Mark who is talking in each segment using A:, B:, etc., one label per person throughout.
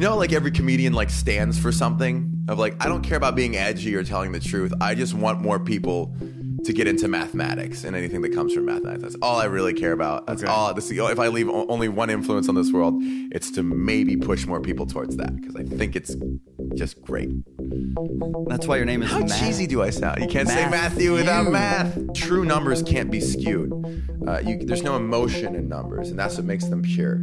A: You know, like every comedian like stands for something of like I don't care about being edgy or telling the truth. I just want more people to get into mathematics and anything that comes from mathematics. That's all I really care about. That's
B: Okay.
A: all. This, if I leave only one influence on this world, it's to maybe push more people towards that because I think it's just great.
B: That's why your name is
A: How
B: Matt.
A: cheesy do I sound? You can't say
B: Matthew.
A: Matthew without math. True numbers can't be skewed. Uh, you, there's no emotion in numbers, and that's what makes them pure.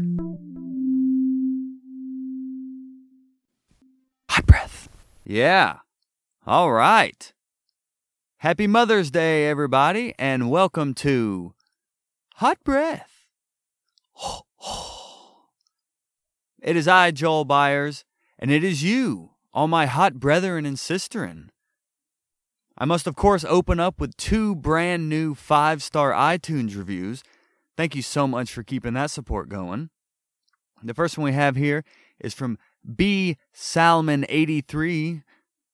B: Yeah. All right. Happy Mother's Day, everybody, and welcome to Hot Breath. It is I, Joel Byers, and it is you, all my hot brethren and sisterin. I must, of course, open up with two brand new five star iTunes reviews. Thank you so much for keeping that support going. The first one we have here is from B Salmon83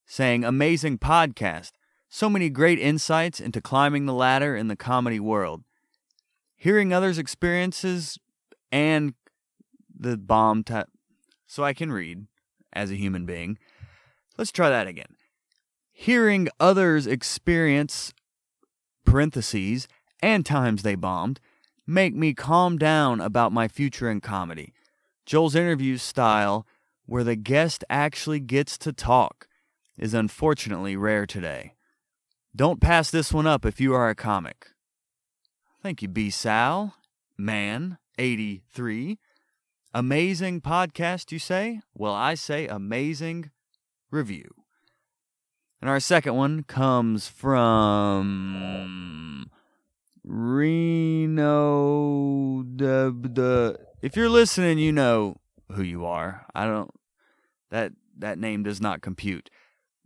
B: saying, Amazing podcast. So many great insights into climbing the ladder in the comedy world. Hearing others' experiences and the bomb so I can read as a human being. Let's try that again. Hearing others' experience parentheses and times they bombed make me calm down about my future in comedy. Joel's interview style, where the guest actually gets to talk, is unfortunately rare today. Don't pass this one up if you are a comic. Thank you, B. Sal, man, 83. Amazing podcast, you say? Well, I say amazing review. And our second one comes from Reno. If you're listening, you know who you are. I don't. That that name does not compute.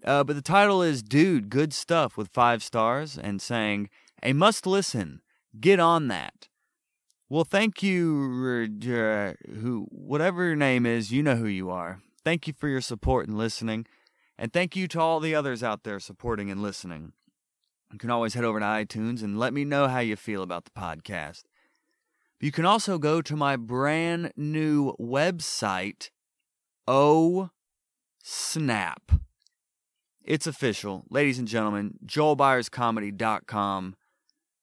B: Uh, but the title is "Dude, Good Stuff" with five stars and saying a must listen. Get on that. Well, thank you, who whatever your name is, you know who you are. Thank you for your support and listening, and thank you to all the others out there supporting and listening. You can always head over to iTunes and let me know how you feel about the podcast. You can also go to my brand new website, Oh Snap. It's official. Ladies and gentlemen, joelbyerscomedy.com.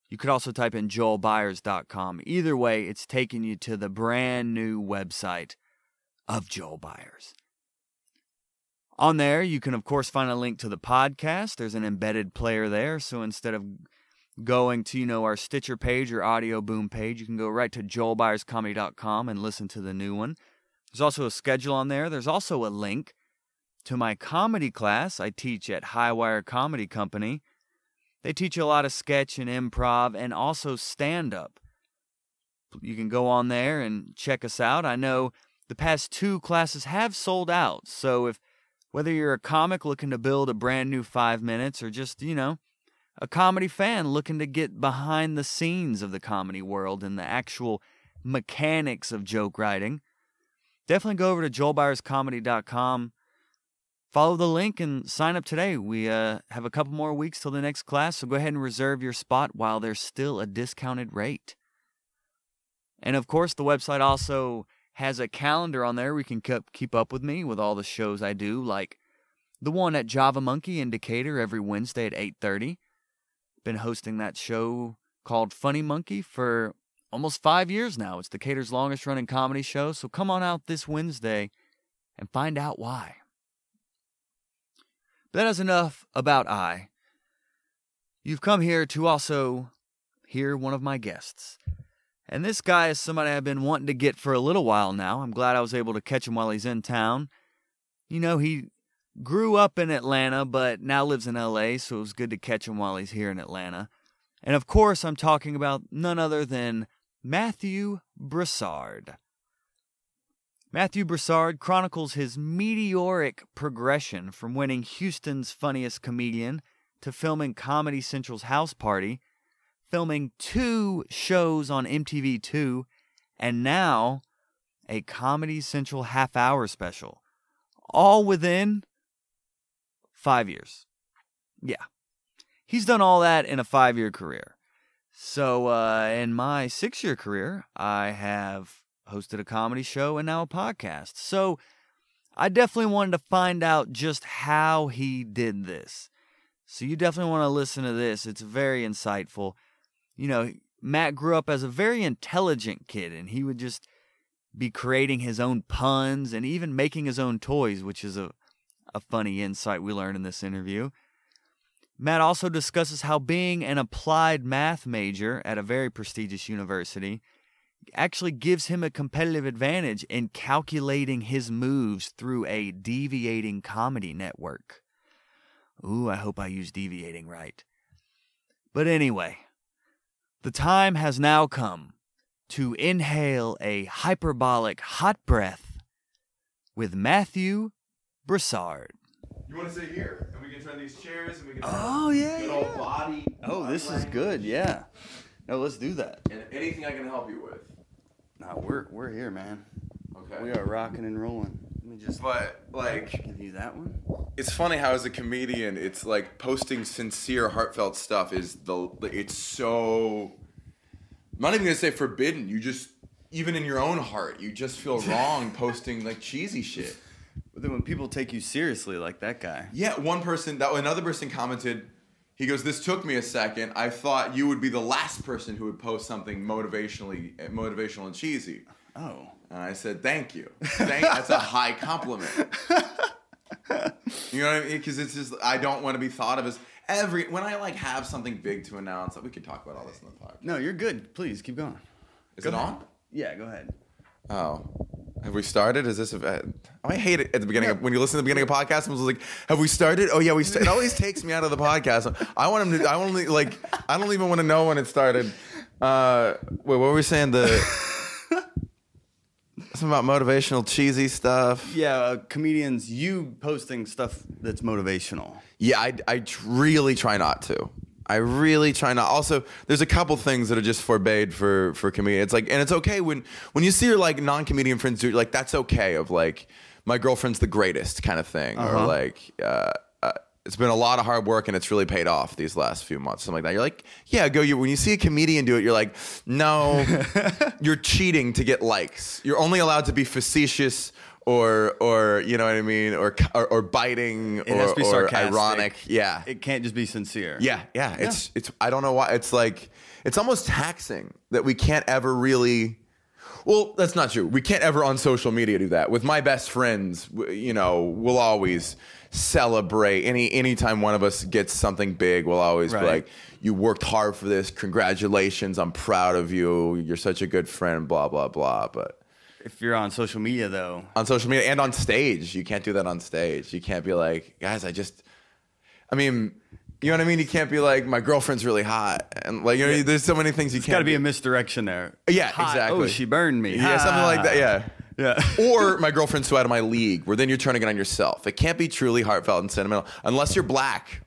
B: You could also type in joelbyers.com. Either way, it's taking you to the brand new website of Joel Byers. On there, you can, of course, find a link to the podcast. There's an embedded player there. So instead of going to, you know, our Stitcher page or Audio Boom page, you can go right to joelbyerscomedy.com and listen to the new one. There's also a schedule on there. There's also a link to my comedy class I teach at Highwire Comedy Company. They teach a lot of sketch and improv and also stand up. You can go on there and check us out. I know the past two classes have sold out. So if whether you're a comic looking to build a brand new 5 minutes or just, you know, a comedy fan looking to get behind the scenes of the comedy world and the actual mechanics of joke writing, definitely go over to joelbyerscomedy.com follow the link and sign up today. We uh, have a couple more weeks till the next class, so go ahead and reserve your spot while there's still a discounted rate. And of course, the website also has a calendar on there We can keep keep up with me with all the shows I do, like the one at Java Monkey in Decatur every Wednesday at 8:30. Been hosting that show called Funny Monkey for almost five years now. It's Decatur's longest running comedy show, so come on out this Wednesday and find out why. But that is enough about I. You've come here to also hear one of my guests. And this guy is somebody I've been wanting to get for a little while now. I'm glad I was able to catch him while he's in town. You know, he grew up in Atlanta, but now lives in LA, so it was good to catch him while he's here in Atlanta. And of course, I'm talking about none other than Matthew Broussard. Matthew Broussard chronicles his meteoric progression from winning Houston's Funniest Comedian to filming Comedy Central's House Party, filming two shows on MTV2, and now a Comedy Central half hour special. All within five years. Yeah. He's done all that in a five year career. So, uh, in my six year career, I have hosted a comedy show and now a podcast. So, I definitely wanted to find out just how he did this. So you definitely want to listen to this. It's very insightful. You know, Matt grew up as a very intelligent kid and he would just be creating his own puns and even making his own toys, which is a, a funny insight we learned in this interview. Matt also discusses how being an applied math major at a very prestigious university actually gives him a competitive advantage in calculating his moves through a deviating comedy network. Ooh, I hope I use deviating right. But anyway, the time has now come to inhale a hyperbolic hot breath with Matthew Broussard.
A: You want to sit here, and we can turn these chairs, and we can.
B: Oh, yeah,
A: Good old body.
B: Oh,
A: body
B: this is good. Yeah. No, let's do that.
A: And anything I can help you with.
B: No, we're we're here, man.
A: Okay.
B: We are rocking and rolling. Let me just
A: But like,
B: give you that one.
A: it's funny how as a comedian, it's like posting sincere, heartfelt stuff is the. It's so. I'm not even gonna say forbidden. You just, even in your own heart, you just feel wrong posting like cheesy shit.
B: But then when people take you seriously, like that guy.
A: Yeah, one person that another person commented. He goes, "This took me a second. I thought you would be the last person who would post something motivationally, motivational and cheesy."
B: Oh.
A: And I said, "Thank you. Thank, that's a high compliment." you know what I mean? Because it's just I don't want to be thought of as every when I like have something big to announce. We could talk about all this in the podcast.
B: No, you're good. Please keep going.
A: Is
B: Go
A: it
B: ahead.
A: on?
B: Yeah, go ahead.
A: Oh. Have we started? Is this a? Oh, I hate it at the beginning. Of, when you listen to the beginning of podcasts, someone's like, "Have we started?" Oh yeah, we. St-. It always takes me out of the podcast. I want them to. I only like. I don't even want to know when it started. Uh, wait, what were we saying? The something about motivational cheesy stuff.
B: Yeah, uh, comedians, you posting stuff that's motivational.
A: Yeah, I, I tr- really try not to. I really try not. Also, there's a couple things that are just forbade for for comedians. It's like, and it's okay when when you see your like non comedian friends do like that's okay. Of like, my girlfriend's the greatest kind of thing, or
B: Uh-huh.
A: like, uh, uh, it's been a lot of hard work and it's really paid off these last few months. Something like that. You're like, yeah, go. You when you see a comedian do it, you're like, no, you're cheating to get likes. You're only allowed to be facetious. Or, or you know what I mean, or or, or biting,
B: It
A: or,
B: has to be
A: or ironic. Yeah,
B: It can't just be sincere.
A: yeah, yeah. It's it's. I don't know why. It's like it's almost taxing that we can't ever really. Well, that's not true. We can't ever on social media do that. With my best friends, you know, we'll always celebrate any anytime one of us gets something big. We'll always
B: Right.
A: be like, "You worked hard for this. Congratulations! I'm proud of you. You're such a good friend." Blah blah blah. But
B: If you're on social media, though,
A: on social media and on stage. You can't do that on stage. You can't be like, guys, I just, I mean, you know what I mean? You can't be like, my girlfriend's really hot. And like, you know, there's so many things you
B: it's
A: can't
B: got to be a misdirection there.
A: Yeah,
B: Hot.
A: Oh, exactly.
B: Oh, she burned me.
A: Yeah, something like that. Yeah.
B: Yeah.
A: or my girlfriend's so out of my league, where then you're turning it on yourself. It can't be truly heartfelt and sentimental unless you're black.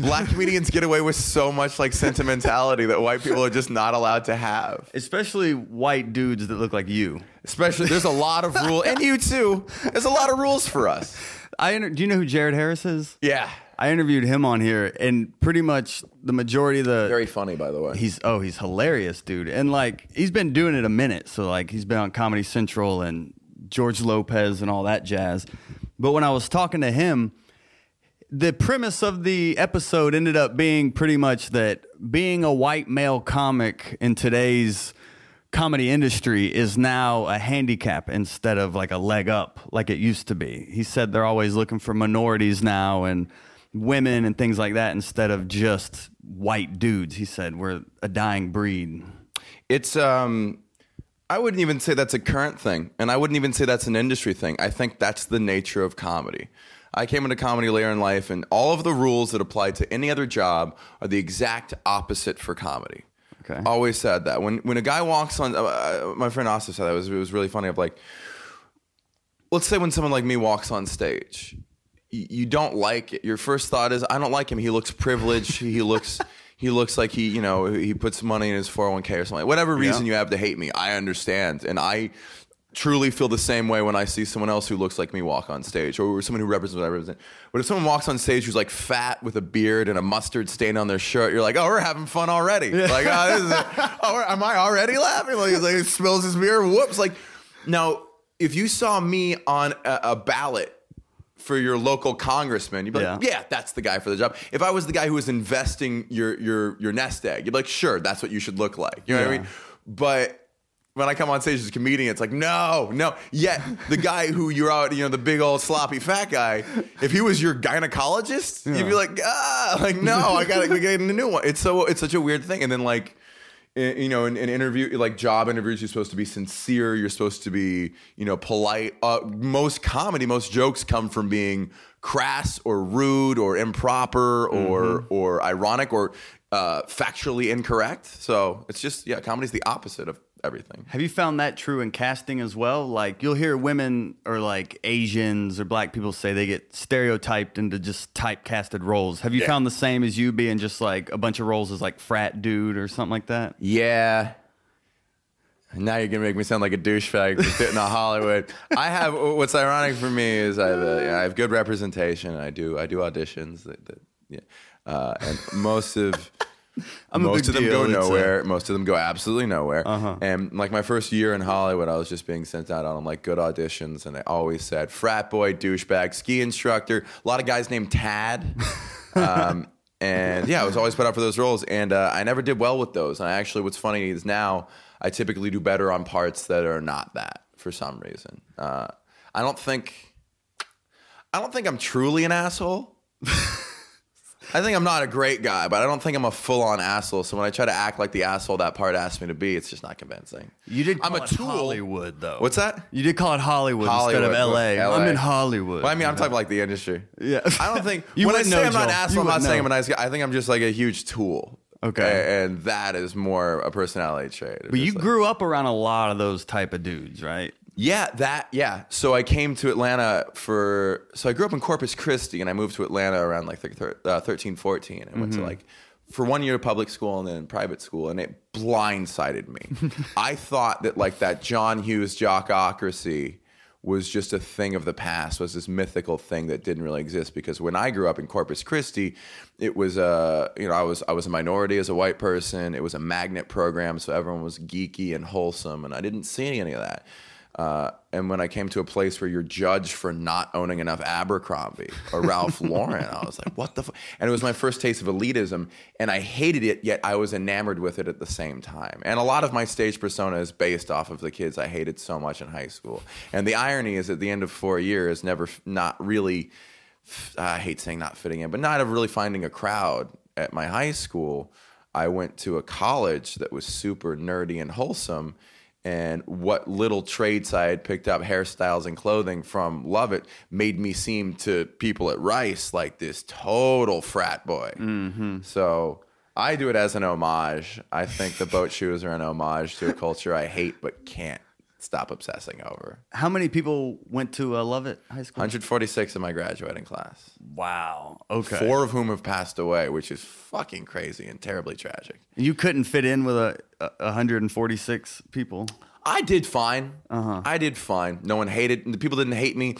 A: Black comedians get away with so much like sentimentality that white people are just not allowed to have.
B: Especially white dudes that look like you.
A: Especially, there's a lot of rule, and you too. There's a lot of rules for us.
B: I do you know who Jared Harris is?
A: Yeah,
B: I interviewed him on here, and pretty much the majority of the
A: very funny, by the way.
B: he's oh he's hilarious, dude, and like he's been doing it a minute, so like he's been on Comedy Central and George Lopez and all that jazz. But when I was talking to him, the premise of the episode ended up being pretty much that being a white male comic in today's comedy industry is now a handicap instead of like a leg up like it used to be. He said they're always looking for minorities now and women and things like that instead of just white dudes. He said we're a dying breed.
A: It's um I wouldn't even say that's a current thing, and I wouldn't even say that's an industry thing. I think that's the nature of comedy. I came into comedy later in life, and all of the rules that apply to any other job are the exact opposite for comedy.
B: Okay.
A: Always said that when when a guy walks on, uh, uh, my friend Austin said that it was it was really funny. Of like, let's say when someone like me walks on stage, you don't like it. Your first thought is, I don't like him. He looks privileged. he looks he looks like he you know he puts money in his 401k or something. Whatever reason
B: Yeah.
A: you have to hate me, I understand, and I truly feel the same way when I see someone else who looks like me walk on stage, or someone who represents what I represent. But if someone walks on stage who's like fat with a beard and a mustard stain on their shirt, you're like, oh, we're having fun already. Like, oh, this is oh, am I already laughing? Like, like he spills his beer. Whoops. Like, now if you saw me on a, a ballot for your local congressman, you'd be like,
B: Yeah.
A: yeah, that's the guy for the job. If I was the guy who was investing your your your nest egg, you'd be like, sure, that's what you should look like. You know what I mean? But when I come on stage as a comedian, it's like, no, no. Yet the guy who you're out, you know, the big old sloppy fat guy, if he was your gynecologist, you'd be like, ah, like, no, I gotta we get a new one. It's so it's such a weird thing. And then like you know, in an interview, like job interviews, you're supposed to be sincere. You're supposed to be, you know, polite. Uh, most comedy, most jokes come from being crass or rude or improper or or ironic or uh, factually incorrect. So it's just yeah, comedy's the opposite of everything.
B: Have you found that true in casting as well? Like you'll hear women or like Asians or black people say they get stereotyped into just typecasted roles. Have you
A: Yeah.
B: found the same as you being just like a bunch of roles as like frat dude or something like that?
A: Yeah. Now you're gonna make me sound like a douchebag for sitting on Hollywood. I have what's ironic for me is I have, a, I have good representation. I do I do auditions. That, that, yeah, uh, and most of
B: I'm a
A: most
B: big
A: of them
B: deal.
A: go
B: It's a- Uh-huh.
A: nowhere. Most of them go absolutely nowhere. And like my first year in Hollywood, I was just being sent out on like good auditions, and they always said frat boy, douchebag, ski instructor. A lot of guys named Tad. um, and yeah, I was always put out for those roles, and uh, I never did well with those. And I actually, what's funny is now I typically do better on parts that are not that for some reason. Uh, I don't think, I don't think I'm truly an asshole. I think I'm not a great guy, but I don't think I'm a full on asshole. So when I try to act like the asshole that part asked me to be, it's just not convincing.
B: You did.
A: I'm a
B: it
A: tool.
B: Hollywood though.
A: What's that?
B: You did call it Hollywood,
A: Hollywood,
B: instead of L.A.
A: LA.
B: I'm in Hollywood.
A: Well, I mean, I'm talking like the industry.
B: Yeah.
A: I don't think
B: You
A: when I
B: wouldn't
A: say
B: know,
A: I'm not an
B: Joel.
A: asshole,
B: You
A: I'm not
B: wouldn't
A: saying
B: know.
A: I'm a nice guy. I think I'm just like a huge tool.
B: Okay.
A: And that is more a personality trait.
B: but you grew up around a lot of those type of dudes, right?
A: Yeah, that yeah. So I came to Atlanta for so I grew up in Corpus Christi and I moved to Atlanta around like thir- uh, 13, 14 and went to
B: Mm-hmm.
A: like for one year of public school and then private school and it blindsided me. I thought that like that John Hughes jockocracy was just a thing of the past, was this mythical thing that didn't really exist. Because when I grew up in Corpus Christi, it was a you know I was I was a minority as a white person. It was a magnet program, so everyone was geeky and wholesome, and I didn't see any of that. Uh, and when I came to a place where you're judged for not owning enough Abercrombie or Ralph Lauren, I was like, what the? F-? And it was my first taste of elitism, and I hated it, yet I was enamored with it at the same time. And a lot of my stage persona is based off of the kids I hated so much in high school. And the irony is, at the end of four years, never, f- not really, I hate saying not fitting in, but not of really finding a crowd at my high school. I went to a college that was super nerdy and wholesome and what little traits I had picked up, hairstyles and clothing from Lovett, made me seem to people at Rice like this total frat boy.
B: Mm-hmm.
A: So I do it as an homage. I think the boat shoes are an homage to a culture I hate but can't stop obsessing over.
B: How many people went to uh, Lovett High School?
A: 146 in my graduating class,
B: Wow. Okay.
A: four of whom have passed away, which is fucking crazy and terribly tragic.
B: You couldn't fit in with a, a 146 people.
A: I did fine.
B: Uh-huh.
A: I did fine. No one hated. The people didn't hate me.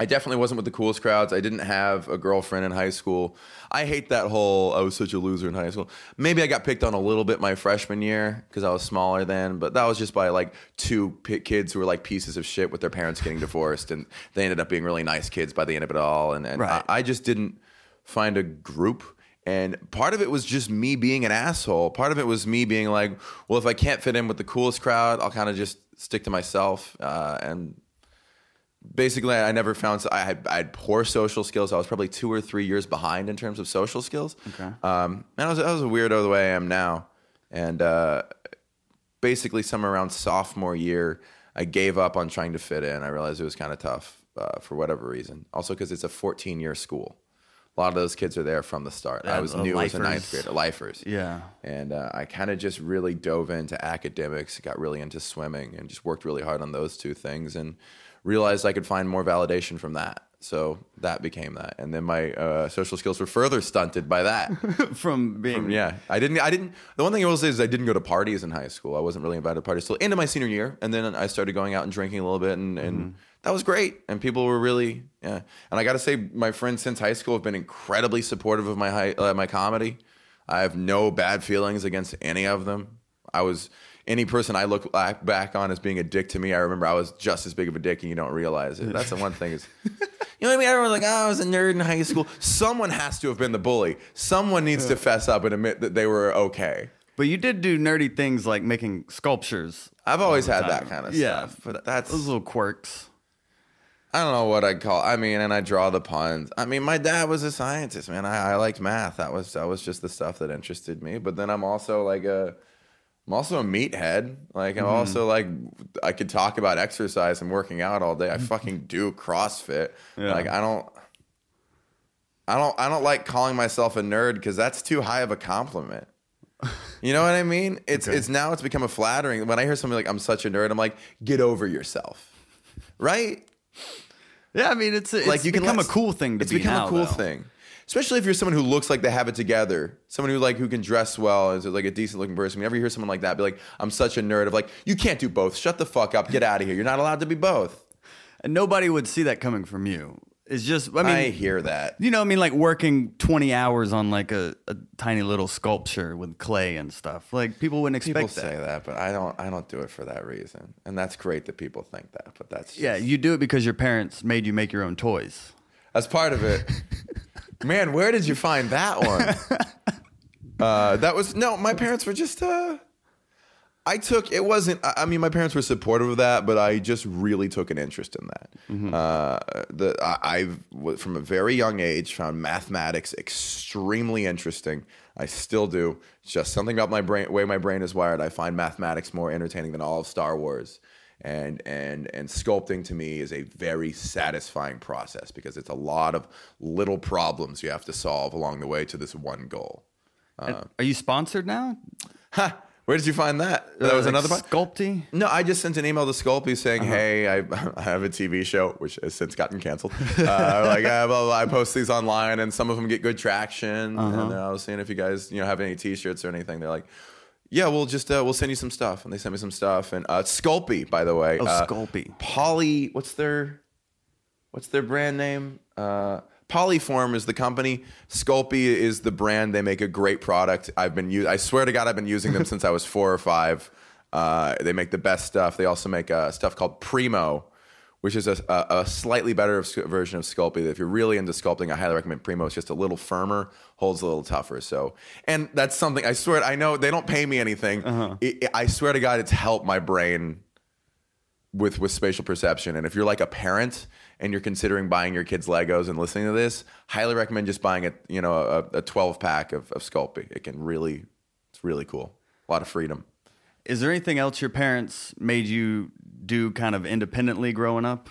A: I definitely wasn't with the coolest crowds. I didn't have a girlfriend in high school. I hate that whole I was such a loser in high school. Maybe I got picked on a little bit my freshman year because I was smaller then, but that was just by like two p- kids who were like pieces of shit with their parents getting divorced, and they ended up being really nice kids by the end of it all. And, and
B: Right.
A: I, I just didn't find a group. And part of it was just me being an asshole. Part of it was me being like, well, if I can't fit in with the coolest crowd, I'll kind of just stick to myself. Uh, and basically, I never found I had I had poor social skills. I was probably two or three years behind in terms of social skills.
B: Okay.
A: Um, and I was I was a weirdo the way I am now. And uh, basically, somewhere around sophomore year, I gave up on trying to fit in. I realized it was kind of tough uh, for whatever reason. Also, because it's a 14 year school. A lot of those kids are there from the start. I was
B: the
A: new as a ninth grader, lifers.
B: Yeah.
A: And uh, I kind of just really dove into academics, got really into swimming, and just worked really hard on those two things, and realized I could find more validation from that. So that became that, and then my uh, social skills were further stunted by that.
B: From being
A: yeah, I didn't. I didn't. The one thing I will say is I didn't go to parties in high school. I wasn't really invited to parties till into my senior year, and then I started going out and drinking a little bit, and, and that was great. And people were really yeah. And I got to say, my friends since high school have been incredibly supportive of my high, uh, my comedy. I have no bad feelings against any of them. I was any person I look back back on as being a dick to me, I remember I was just as big of a dick and you don't realize it. That's the one thing is, you know what I mean? Everyone's like, oh, I was a nerd in high school. Someone has to have been the bully. Someone needs to fess up and admit that they were okay.
B: But you did do nerdy things like making sculptures.
A: I've always had
B: time.
A: that kind of
B: Yeah.
A: stuff, but that's
B: Those little quirks.
A: I don't know what I'd call. I mean, and I draw the puns. I mean, my dad was a scientist, man. I, I liked math. That was that was just the stuff that interested me. But then I'm also like a, I'm also a meathead. Like I'm mm-hmm. also like I could talk about exercise and working out all day. I fucking do CrossFit.
B: Yeah.
A: Like I don't. I don't. I don't like calling myself a nerd because that's too high of a compliment. You know what I mean? It's
B: Okay.
A: it's now it's become a flattering. When I hear something like I'm such a nerd, I'm like, get over yourself, right?
B: Yeah, I mean it's, it's
A: like you can
B: become
A: let-
B: a cool thing to
A: it's
B: be
A: become
B: now,
A: a cool
B: though.
A: thing especially if you're someone who looks like they have it together. Someone who like who can dress well is like a decent looking person. Whenever you hear someone like that be like i'm such a nerd of like you can't do both. Shut the fuck up. Get out of here. You're not allowed to be both.
B: And nobody would see that coming from you. It's just I mean, i,
A: hear that.
B: you know, I mean like working twenty hours on like a, a tiny little sculpture with clay and stuff. Like people wouldn't expect
A: people
B: that.
A: say that but i don't i don't do it for that reason. And that's great that people think that but that's just,
B: Yeah, you do it because your parents made you make your own toys.
A: that's part of it man where did you find that one uh, that was no my parents were just uh I took it wasn't. I mean, my parents were supportive of that, but I just really took an interest in that. Uh, the I, I've from a very young age found mathematics extremely interesting. I still do. It's just something about my brain, way my brain is wired. I find mathematics more entertaining than all of Star Wars. And and and sculpting to me is a very satisfying process because it's a lot of little problems you have to solve along the way to this one goal.
B: Are you sponsored now?
A: Ha! Where did you find that? That was
B: Uh, like
A: another.
B: Sculpey.
A: No, I just sent an email to Sculpey saying,
B: Uh-huh.
A: "Hey, I, I have a TV show which has since gotten canceled. Uh, like, uh, blah, blah, blah. I post these online, and some of them get good traction.
B: Uh-huh.
A: And I was seeing if you guys, you know, have any T-shirts or anything. They're like, "Yeah, we'll just uh, we'll send you some stuff." And they sent me some stuff. And uh, Sculpey, by the way,
B: Oh,
A: uh,
B: Sculpey.
A: Poly, what's their what's their brand name? Uh, Polyform is the company. Sculpey is the brand. They make a great product. I've been u- I swear to God, I've been using them since I was four or five. Uh, they make the best stuff. They also make uh, stuff called Primo, which is a, a, slightly better version of Sculpey. If you're really into sculpting, I highly recommend Primo. It's just a little firmer, holds a little tougher. So, and that's something I swear. I know they don't pay me anything. Uh-huh. It- it- I swear to God, it's helped my brain with with spatial perception. And if you're like a parent and you're considering buying your kids Legos and listening to this, highly recommend just buying a you know a, a 12 pack of, of Sculpey. It can really, it's really cool. A lot of freedom.
B: Is there anything else your parents made you do kind of independently growing up?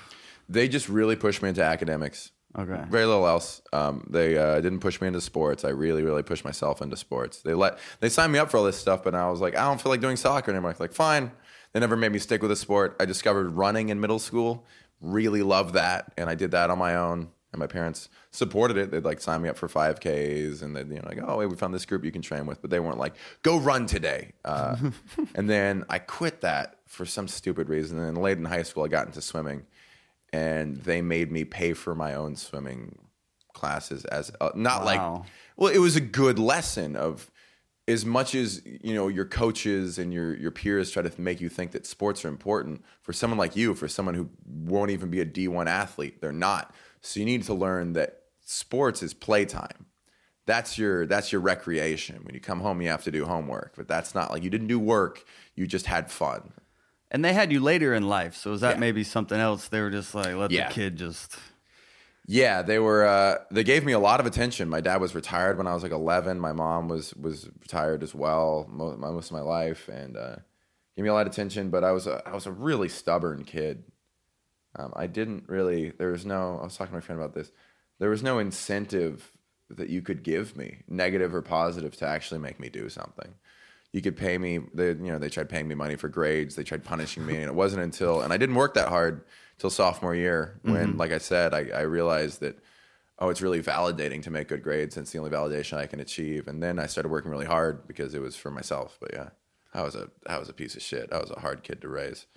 A: They just really pushed me into academics.
B: Okay.
A: Very little else. Um, they uh, didn't push me into sports. I really, really pushed myself into sports. They let they signed me up for all this stuff, but I was like, I don't feel like doing soccer anymore. I was like, fine. They never made me stick with a sport. I discovered running in middle school. Really loved that, and I did that on my own. And my parents supported it. They'd like sign me up for 5Ks, and they'd you know like, oh, wait, we found this group you can train with, but they weren't like, go run today. Uh, and then I quit that for some stupid reason. And then late in high school, I got into swimming, and they made me pay for my own swimming classes as uh, not like well it was a good lesson of as much as you know your coaches and your your peers try to make you think that sports are important for someone like you for someone who won't even be a D1 athlete they're not so you need to learn that sports is playtime that's your that's your recreation when you come home you have to do homework but that's not like you didn't do work you just had fun
B: And they had you later in life, so is that
A: Yeah.
B: maybe something else? They were just like, let
A: Yeah.
B: the kid just.
A: Yeah, they were. Uh, they gave me a lot of attention. My dad was retired when I was like 11. My mom was was retired as well most, most of my life, and uh, gave me a lot of attention. But I was a, I was a really stubborn kid. Um, I didn't really. There was no. I was talking to my friend about this. There was no incentive that you could give me, negative or positive, to actually make me do something. You could pay me. They, you know, they tried paying me money for grades. They tried punishing me, and it wasn't until and I didn't work that hard till sophomore year when, like I said, I, I realized that oh, it's really validating to make good grades. And it's the only validation I can achieve. And then I started working really hard because it was for myself. But yeah, I was a I was a piece of shit. I was a hard kid to raise.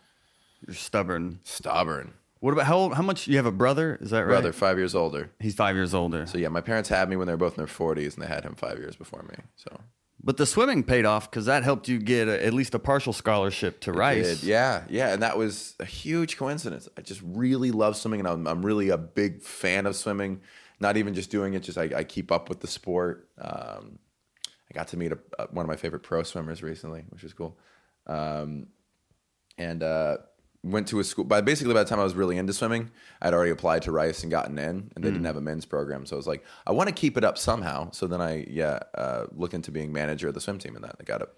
B: You're stubborn.
A: Stubborn.
B: What about how how much you have a brother? Is that right?
A: Brother, five years older.
B: He's five years older.
A: So yeah, my parents had me when they were both in their forties, and they had him five years before me. So
B: But the swimming paid off because that helped you get a, at least a partial scholarship to Rice.
A: Did. Yeah, yeah, and that was a huge coincidence. I just really love swimming, and I'm, I'm really a big fan of swimming. Not even just doing it, just I, I keep up with the sport. Um, I got to meet a, one of my favorite pro swimmers recently, which is cool. Um, and uh, went to a school. By basically by the time I was really into swimming, I'd already applied to Rice and gotten in, and they didn't have a men's program. So I was like, I want to keep it up somehow. So then I yeah uh, looked into being manager of the swim team, and that I got a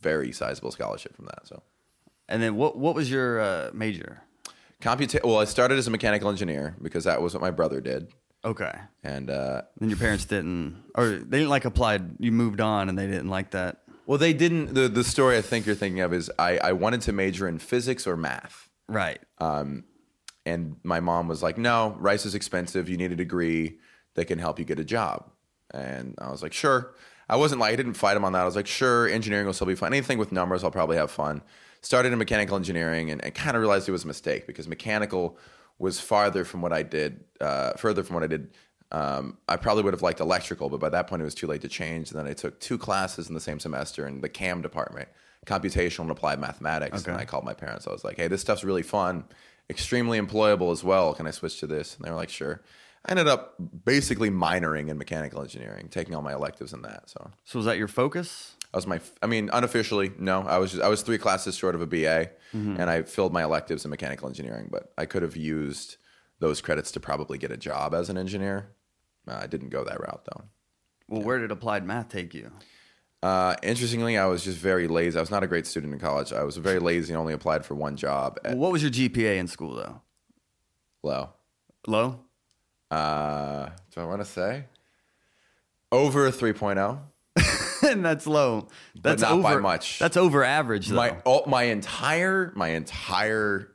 A: very sizable scholarship from that. So.
B: And then what what was your uh, major?
A: Computa- well, I started as a mechanical engineer because that was what my brother did,
B: Okay.
A: and uh,
B: Then your parents didn't, or they didn't like applied. You moved on, and they didn't like that.
A: Well, they didn't. The the story I think you're thinking of is I I wanted to major in physics or math,
B: Right.
A: Um, and my mom was like, "No, Rice is expensive. You need a degree that can help you get a job." And I was like, "Sure." I wasn't like I didn't fight him on that. I was like, "Sure, engineering will still be fun. Anything with numbers, I'll probably have fun." Started in mechanical engineering and, and kind of realized it was a mistake because mechanical was farther from what I did, uh, further from what I did. Um, I probably would have liked electrical, but by that point it was too late to change. And then I took two classes in the same semester in the CAM department, computational and applied mathematics. And I called my parents. I was like, "Hey, this stuff's really fun, extremely employable as well. Can I switch to this?" And they were like, "Sure." I ended up basically minoring in mechanical engineering, taking all my electives in that. So
B: So was that your focus?
A: I was my. I mean, unofficially, no. I was just, I was three classes short of a BA, and I filled my electives in mechanical engineering. But I could have used those credits to probably get a job as an engineer. Uh, I didn't go that route though.
B: Well, where did applied math take you?
A: Uh, interestingly, I was just very lazy. I was not a great student in college. I was very lazy and only applied for one job at
B: What was your GPA in school though?
A: low.
B: Low.
A: Uh, do I want to say over a oh? 3.0?
B: and that's low. That's
A: not
B: over,
A: by much.
B: That's over average though.
A: my all, my entire my entire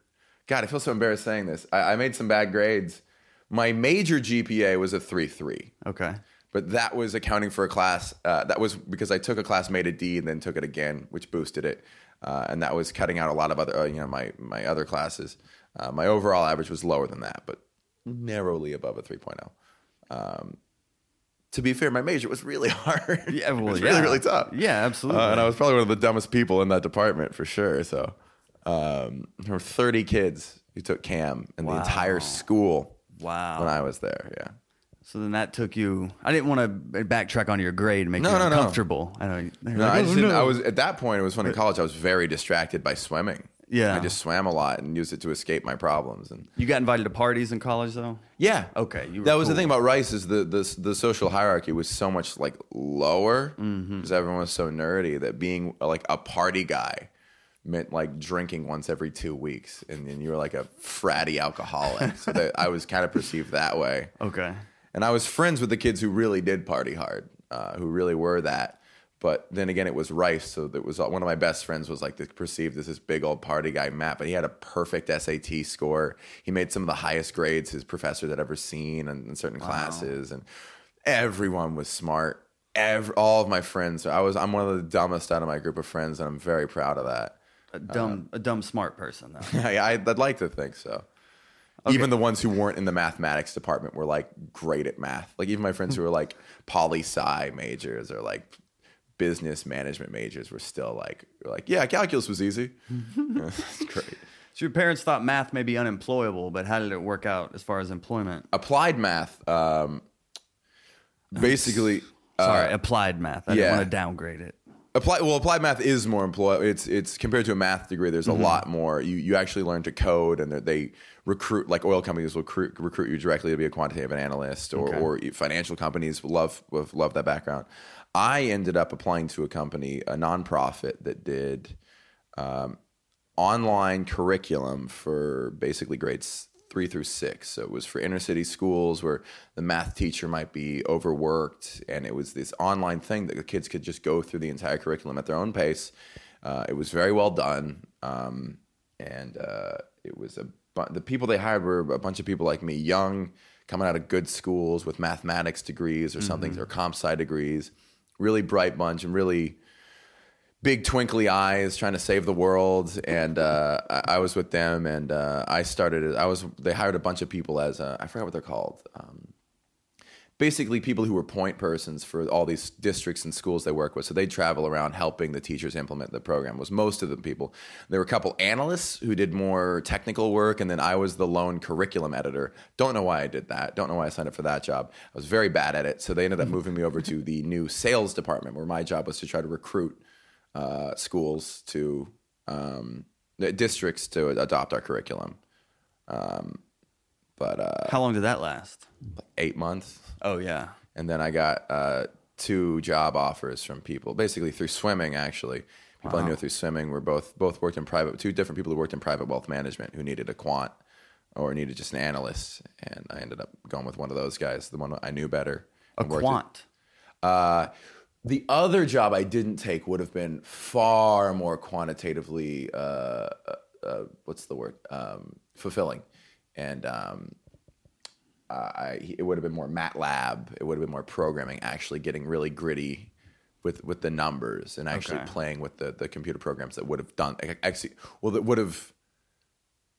A: God, I feel so embarrassed saying this. I, I made some bad grades. My major GPA was a three three,
B: okay.
A: but that was accounting for a class. Uh, that was because I took a class made a D and then took it again, which boosted it, uh, and that was cutting out a lot of other uh, you know my my other classes. Uh, my overall average was lower than that, but narrowly above a 3.0. Um, to be fair, my major was really hard.
B: Yeah, well,
A: it was
B: yeah.
A: really really tough.
B: Yeah, absolutely.
A: Uh, and I was probably one of the dumbest people in that department for sure. So um, there were 30 kids who took CAM in the entire school
B: wow.
A: when I was there. Yeah.
B: so then that took you. I didn't want to backtrack on your grade and make
A: No,
B: you
A: no, no.
B: uncomfortable. I know. they're
A: No,
B: like,
A: I
B: "Oh,
A: just didn't. I was at that point. It was when in college I was very distracted by swimming.
B: Yeah.
A: I just swam a lot and used it to escape my problems. And
B: You got invited to parties in college though.
A: yeah,
B: Okay, you were
A: that was the thing about Rice is the the the social hierarchy was so much like lower because
B: Mm-hmm.
A: everyone was so nerdy that being like a party guy meant like drinking once every two weeks, and then you were like a fratty alcoholic. so that I was kind of perceived that way.
B: Okay.
A: And I was friends with the kids who really did party hard, uh, who really were that. But then again, it was Rice, so that was one of my best friends was like perceived as this big old party guy, Matt. But he had a perfect SAT score. He made some of the highest grades his professors had ever seen in, in certain classes, and everyone was smart. Every, all of my friends, I was I'm one of the dumbest out of my group of friends, and I'm very proud of that.
B: A dumb, a dumb, smart person though.
A: I, I'd like to think so. Even the ones who weren't in the mathematics department were like great at math. Like even my friends who were like poli sci majors or like business management majors were still like were like yeah, calculus was easy. That's great.
B: So your parents thought math may be unemployable, but how did it work out as far as employment?
A: Applied math, um, basically.
B: Sorry, applied math. I
A: yeah.
B: didn't want to downgrade it.
A: Apply, well, applied math is more employ. It's it's compared to a math degree. There's a lot more. You you actually learn to code, and they recruit like oil companies will recruit, recruit you directly to be a quantitative analyst, or
B: Okay.
A: or financial companies love love love that background. I ended up applying to a company, a nonprofit that did um, online curriculum for basically grades three through six. So it was for inner city schools where the math teacher might be overworked, and it was this online thing that the kids could just go through the entire curriculum at their own pace. Uh, it was very well done, um, and uh, it was a bu- the people they hired were a bunch of people like me, young, coming out of good schools with mathematics degrees or something, or comp sci degrees. Really bright bunch and really big twinkly eyes trying to save the world and uh, I, I was with them and uh, i started i was they hired a bunch of people as uh, i forgot what they're called um, basically people who were point persons for all these districts and schools they work with. So they'd travel around helping the teachers implement the program. Was most of the people. There were a couple analysts who did more technical work, and then I was the lone curriculum editor. Don't know why I did that. Don't know why I signed up for that job. I was very bad at it. So they ended up moving me over to the new sales department, where my job was to try to recruit uh, schools to um, districts to adopt our curriculum. Um, but uh,
B: How long did that last?
A: eight months
B: Oh yeah.
A: and then I got uh, two job offers from people, basically through swimming. Actually, people I knew through swimming were both both worked in private. Two different people who worked in private wealth management who needed a quant or needed just an analyst, and I ended up going with one of those guys, the one I knew better.
B: A quant.
A: it. Uh, the other job I didn't take would have been far more quantitatively, uh, uh, uh, what's the word, um, fulfilling, and um, I, it would have been more MATLAB. It would have been more programming, actually getting really gritty with with the numbers and actually
B: Okay.
A: playing with the, the computer programs that would have done actually well that would have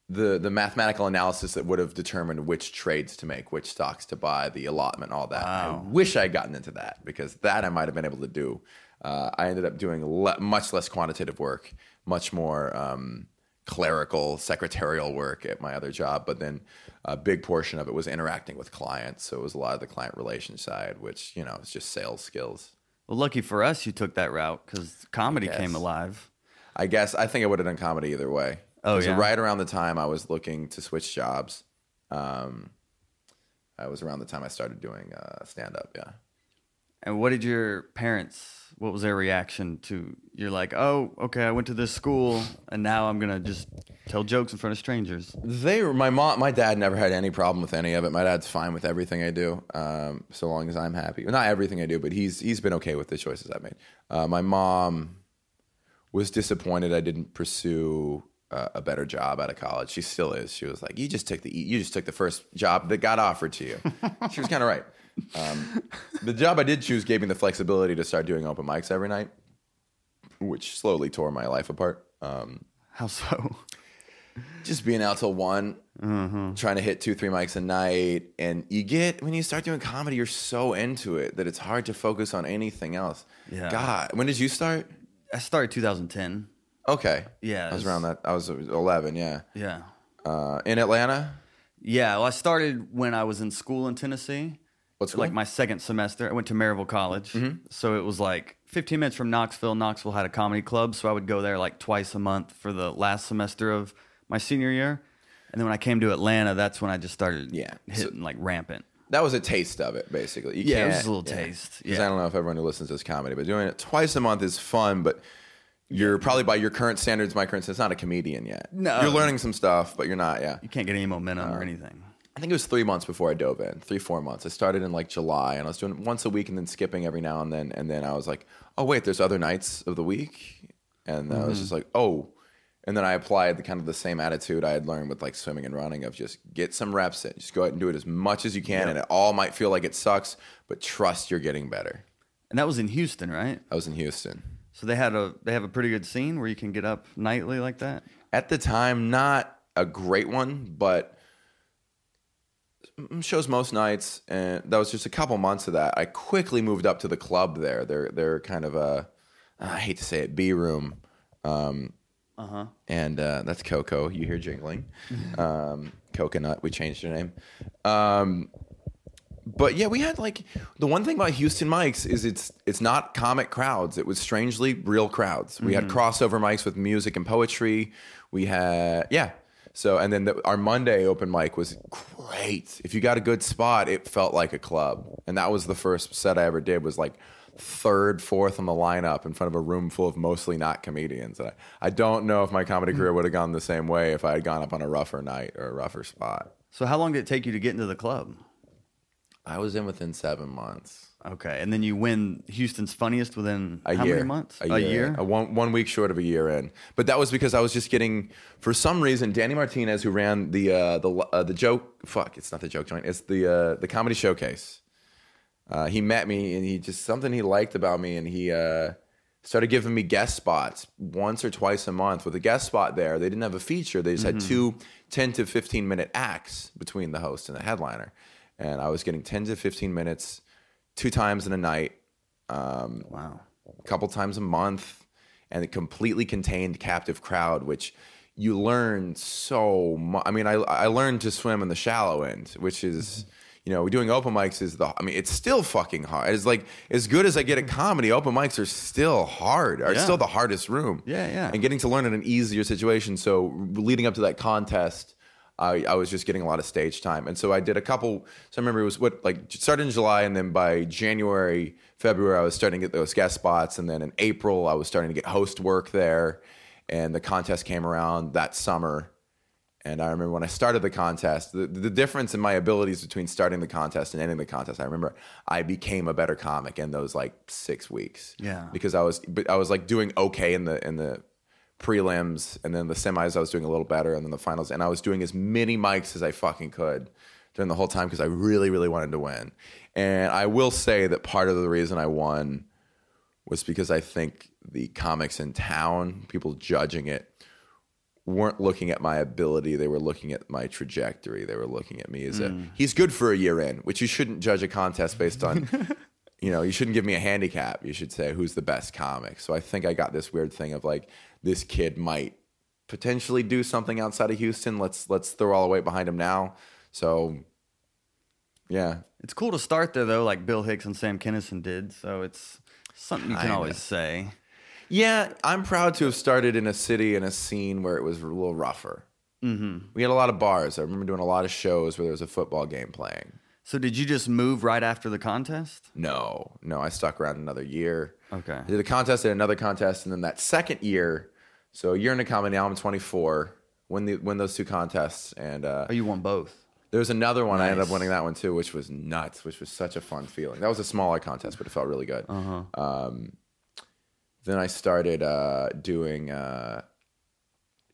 A: the the mathematical analysis that would have determined which trades to make, which stocks to buy, the allotment, all that. I wish I had gotten into that because that I might have been able to do. Uh, I ended up doing le- much less quantitative work, much more um, clerical, secretarial work at my other job. But then a big portion of it was interacting with clients, so it was a lot of the client relation side, which you know is just sales skills.
B: Well, lucky for us, you took that route because comedy came alive.
A: I guess I think I would have done comedy either way.
B: Oh,
A: 'Cause
B: yeah?
A: Right around the time I was looking to switch jobs, um, I was around the time I started doing uh, stand up. Yeah.
B: And what did your parents? What was their reaction to? You're like, oh, okay, I went to this school, and now I'm gonna just tell jokes in front of strangers.
A: They were my mom. My dad never had any problem with any of it. My dad's fine with everything I do, um, so long as I'm happy. Well, not everything I do, but he's he's been okay with the choices I made. Uh, my mom was disappointed I didn't pursue uh, a better job out of college. She still is. She was like, "You just took the you just took the first job that got offered to you." she was kind of right. Um, the job I did choose gave me the flexibility to start doing open mics every night, which slowly tore my life apart. Um,
B: How so?
A: just being out till one, trying to hit two, three mics a night. And you get, when you start doing comedy, you're so into it that it's hard to focus on anything else.
B: Yeah.
A: God, when did you start?
B: I started 2010.
A: Okay.
B: Yeah,
A: I was around that. I was 11, yeah.
B: Yeah.
A: Uh, in Atlanta?
B: Yeah, well, I started when I was in school in Tennessee.
A: What's
B: like my second semester? I went to Maryville College, so it was like 15 minutes from Knoxville. Knoxville had a comedy club, so I would go there like twice a month for the last semester of my senior year. And then when I came to Atlanta, that's when I just started
A: Yeah, so-
B: hitting like rampant.
A: That was a taste of it, basically. You
B: Yeah, it was a little taste,
A: 'Cause
B: yeah.
A: I don't know if everyone who listens does comedy, but doing it twice a month is fun, but you're probably by your current standards, my current standards, not a comedian yet.
B: No.
A: You're learning some stuff, but you're not, yeah.
B: You can't get any momentum or uh, anything.
A: I think it was three months before I dove in, three, four months. I started in like July and I was doing it once a week and then skipping every now and then. And then I was like, oh, wait, there's other nights of the week. And I was mm-hmm. just like, oh. And then I applied the kind of the same attitude I had learned with like swimming and running of just get some reps in, just go ahead and do it as much as you can. And it all might feel like it sucks, but trust you're getting better.
B: And that was in Houston, right?
A: I was in Houston.
B: So they had a they have a pretty good scene where you can get up nightly like that.
A: At the time, not a great one, but shows most nights, and that was just a couple months of that. I quickly moved up to the club there. They're they're kind of a I hate to say it, B room, um,
B: Uh-huh.
A: and uh, that's Coco. You hear jingling, um, Coconut. We changed their name. Um, but yeah, we had like the one thing about Houston mics is it's it's not comic crowds. It was strangely real crowds. We had mm-hmm. crossover mics with music and poetry. We had yeah. So and then the, our Monday open mic was great. If you got a good spot, it felt like a club. And that was the first set I ever did. Was like third, fourth on the lineup in front of a room full of mostly not comedians. And I, I don't know if my comedy career would have gone the same way if I had gone up on a rougher night or a rougher spot.
B: So how long did it take you to get into the club?
A: I was in within seven months.
B: Okay, and then you win Houston's funniest within
A: a
B: how
A: year.
B: many months?
A: A year. A one one week short of a year in. But that was because I was just getting, for some reason, Danny Martinez, who ran the uh, the uh, the joke. Fuck, it's not the joke joint. It's the uh, the comedy showcase. Uh, he met me and he just something he liked about me, and he uh, started giving me guest spots once or twice a month. With a guest spot there, they didn't have a feature. They just had two 10 to fifteen minute acts between the host and the headliner. And I was getting 10 to 15 minutes two times in a night, um,
B: Wow.
A: a couple times a month, and a completely contained captive crowd, which you learn so much. I mean, I, I learned to swim in the shallow end, which is, mm-hmm. you know, doing open mics is the, I mean, it's still fucking hard. It's like, as good as I get at mm-hmm. comedy, open mics are still hard, are
B: Yeah.
A: still the hardest room.
B: Yeah, yeah.
A: And getting to learn in an easier situation. So leading up to that contest, I, I was just getting a lot of stage time. And so I did a couple, so I remember it was what, like started in July and then by January, February, I was starting to get those guest spots. And then in April, I was starting to get host work there. And the contest came around that summer. And I remember when I started the contest, the, the difference in my abilities between starting the contest and ending the contest. I remember I became a better comic in those like six weeks.
B: Yeah.
A: because I was, but I was like doing okay in the in the prelims, and then the semis I was doing a little better, and then the finals, and I was doing as many mics as I fucking could during the whole time because I really, really wanted to win. And I will say that part of the reason I won was because I think the comics in town, people judging it, weren't looking at my ability. They were looking at my trajectory. They were looking at me as a mm. he's good for a year in, which you shouldn't judge a contest based on. you know, you shouldn't give me a handicap. You should say who's the best comic. So I think I got this weird thing of like this kid might potentially do something outside of Houston. Let's let's throw all the weight behind him now. So yeah,
B: It's cool to start there though, like Bill Hicks and Sam Kinison did. So it's something you can always say.
A: Yeah, I'm proud to have started in a city in a scene where it was a little rougher. Mm-hmm. We had a lot of bars. I remember doing a lot of shows where there was a football game playing.
B: So did you just move right after the contest?
A: No, no, I stuck around another year.
B: Okay.
A: I did a contest, did another contest, and then that second year, so a year into comedy, now I'm 24. Win the win those two contests, and uh,
B: Oh, you won both.
A: there was another one. I ended up winning that one too, which was nuts, which was such a fun feeling. That was a smaller contest, but it felt really good.
B: Uh-huh.
A: Um, then I started uh, doing, uh,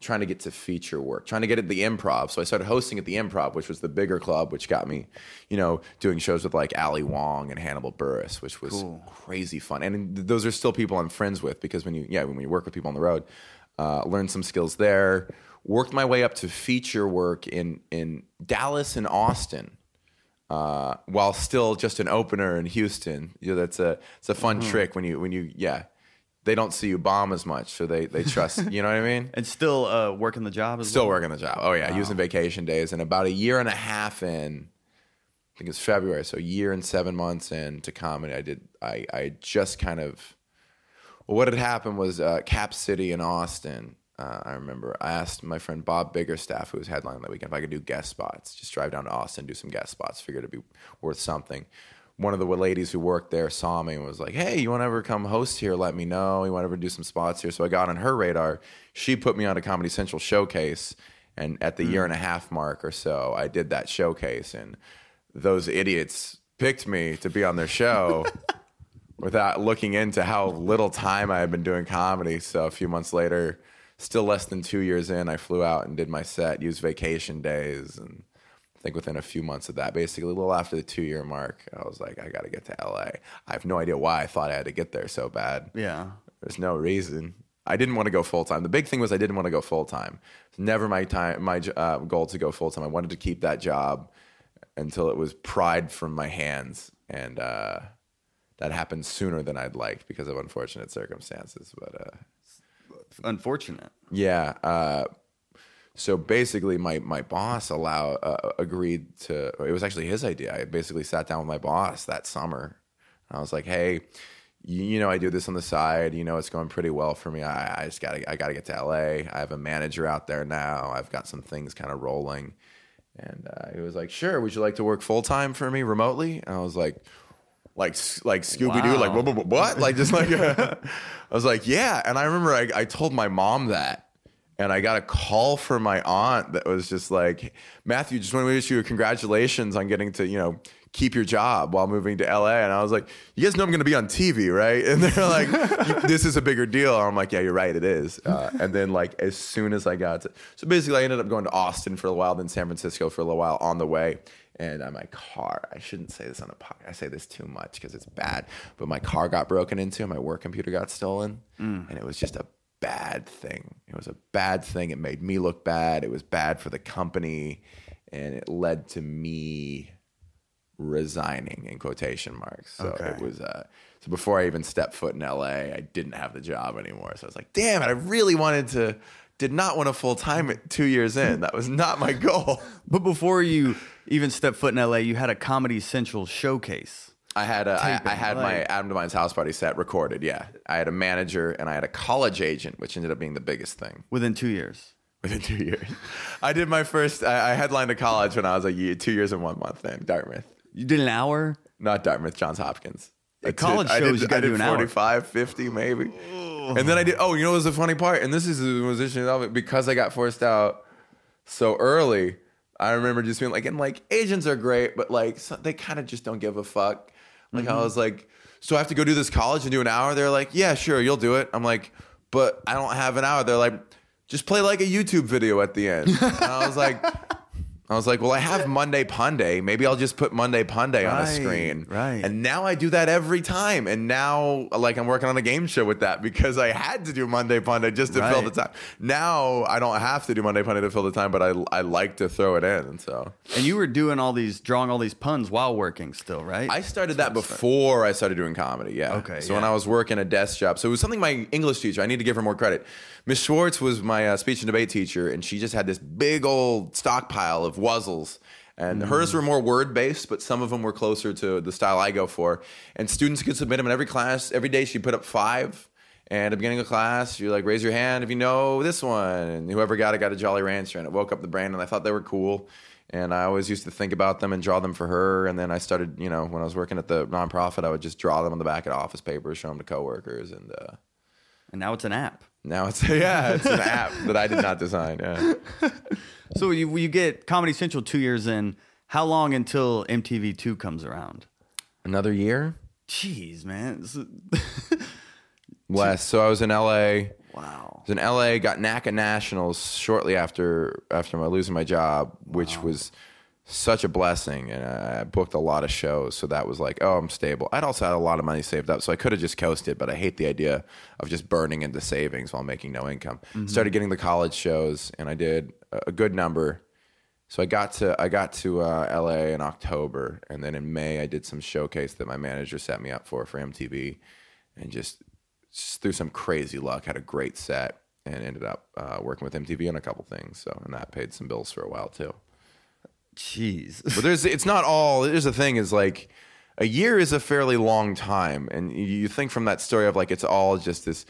A: trying to get to feature work, trying to get at the improv. So I started hosting at the improv, which was the bigger club, which got me, you know, doing shows with like Ali Wong and Hannibal Buress, which was
B: Cool.
A: crazy fun. And those are still people I'm friends with because when you, yeah, when you work with people on the road, uh, learned some skills there. Worked my way up to feature work in in Dallas and Austin uh, while still just an opener in Houston. You know, that's a it's a fun trick when you when you yeah. They don't see you bomb as much, so they they trust. you know what I mean?
B: And still uh, working the job as
A: Still
B: well?
A: working the job. Oh yeah, using vacation days, and about a year and a half in, I think it's February, so a year and seven months into comedy, I did. I I just kind of. Well, what had happened was uh, Cap City in Austin. Uh, I remember I asked my friend Bob Biggerstaff, who was headlining that weekend, if I could do guest spots. Just drive down to Austin, do some guest spots. figure it'd be worth something. One of the ladies who worked there saw me and was like, "Hey, you want to ever come host here? Let me know. You want to ever do some spots here?" So I got on her radar. She put me on a Comedy Central showcase, and at the hmm. year and a half mark or so, I did that showcase, and those idiots picked me to be on their show without looking into how little time I had been doing comedy. So a few months later, still less than two years in, I flew out and did my set, used vacation days, and think within a few months of that, basically a little after the two year mark, I was like, I got to get to LA. I have no idea why I thought I had to get there so bad.
B: Yeah.
A: There's no reason. I didn't want to go full time. The big thing was I didn't want to go full time. Never my time, my uh, goal to go full time. I wanted to keep that job until it was pried from my hands, and uh, that happened sooner than I'd liked because of unfortunate circumstances. But uh,
B: Unfortunate.
A: yeah, uh, so basically, my my boss allow uh, agreed to. It was actually his idea. I basically sat down with my boss that summer. and I was like, "Hey, you, you know, I do this on the side. You know, it's going pretty well for me. I, I just gotta I gotta get to LA. I have a manager out there now. I've got some things kind of rolling." And uh, he was like, "Sure. Would you like to work full time for me remotely?" And I was like, like like Scooby Doo,
B: Wow.
A: like what, what, what? Like just like I was like, yeah. And I remember I, I told my mom that, and I got a call from my aunt that was just like, Matthew, just want to wish you congratulations on getting to you know keep your job while moving to LA. And I was like, you guys know I'm going to be on TV, right? And they're like, this is a bigger deal. And I'm like, yeah, you're right, it is. Uh, and then like as soon as I got to, so basically I ended up going to Austin for a while, then San Francisco for a little while on the way. And uh, my car, I shouldn't say this on a podcast. I say this too much because it's bad. But my car got broken into, and my work computer got stolen, and it was just a bad thing. It was a bad thing. It made me look bad. It was bad for the company, and it led to me resigning in quotation marks. So
B: Okay.
A: it was uh, so before I even stepped foot in LA, I didn't have the job anymore. So I was like, damn it, I really wanted to. Did not want a full time at two years in. That was not my goal.
B: But before you even stepped foot in LA, you had a Comedy Central showcase.
A: I had a, I, I had my Adam Devine's house party set recorded. Yeah, I had a manager and I had a college agent, which ended up being the biggest thing.
B: Within two years.
A: within two years. I did my first. I, I headlined a college when I was like year, two years and one month in Dartmouth,
B: You did an hour?
A: not Dartmouth, Johns Hopkins.
B: At college
A: I
B: shows, you
A: I did
B: do an hour.
A: 45, 50 maybe. And then I did. Oh, you know what was the funny part? And this is the musician of it because I got forced out so early. I remember just being like, and like agents are great, but like so, they kind of just don't give a fuck. Like
B: Mm-hmm.
A: I was like, so I have to go do this college and do an hour. They're like, yeah, sure, you'll do it. I'm like, but I don't have an hour. They're like, just play like a YouTube video at the end. And I was like, I was like, well, I have Monday Punday. Maybe I'll just put Monday Punday on a
B: Right,
A: screen.
B: right.
A: And now I do that every time. And now, like, I'm working on a game show with that because I had to do Monday Punday just to fill the
B: Right.
A: time. Now I don't have to do Monday Punday to fill the time, but I I like to throw it in. So
B: And you were doing all these, drawing all these puns while working still, right?
A: I started that before I started doing comedy. Yeah.
B: Okay,
A: So when
B: yeah.
A: I was working a desk job, so it was something my English teacher. I need to give her more credit. Miss Schwartz was my uh, speech and debate teacher, and she just had this big old stockpile of wuzzles. And
B: Mm.
A: hers were more word based, but some of them were closer to the style I go for. And students could submit them in every class. Every day she put up five. And at the beginning of class, you're like, raise your hand if you know this one. And whoever got it got a Jolly Rancher. And it woke up the brain, and I thought they were cool. And I always used to think about them and draw them for her. And then I started, you know, when I was working at the nonprofit, I would just draw them on the back of office papers, show them to coworkers. And uh,
B: and now it's an app.
A: Now it's, yeah, it's an app that I did not design. Yeah.
B: So you, you get Comedy Central two years in. How long until MTV2 comes around?
A: Another year?
B: Jeez, man.
A: Less. So I was in LA.
B: wow.
A: I was in LA, got NACA Nationals shortly after after my losing my job, which was such a blessing. And I booked a lot of shows, so that was like, oh, I'm stable. I'd also had a lot of money saved up, so I could have just coasted. But I hate the idea of just burning into savings while making no income. Started getting the college shows, and I did a a good number. So I got to I got to uh, LA in October, and then in May I did some showcase that my manager set me up for for MTV, and just, just through some crazy luck had a great set and ended up uh, working with MTV on a couple things. So and that paid some bills for a while too.
B: Jeez.
A: But there's it's not all. There's the thing is like a year is a fairly long time, and you- think from that story of like it's all just this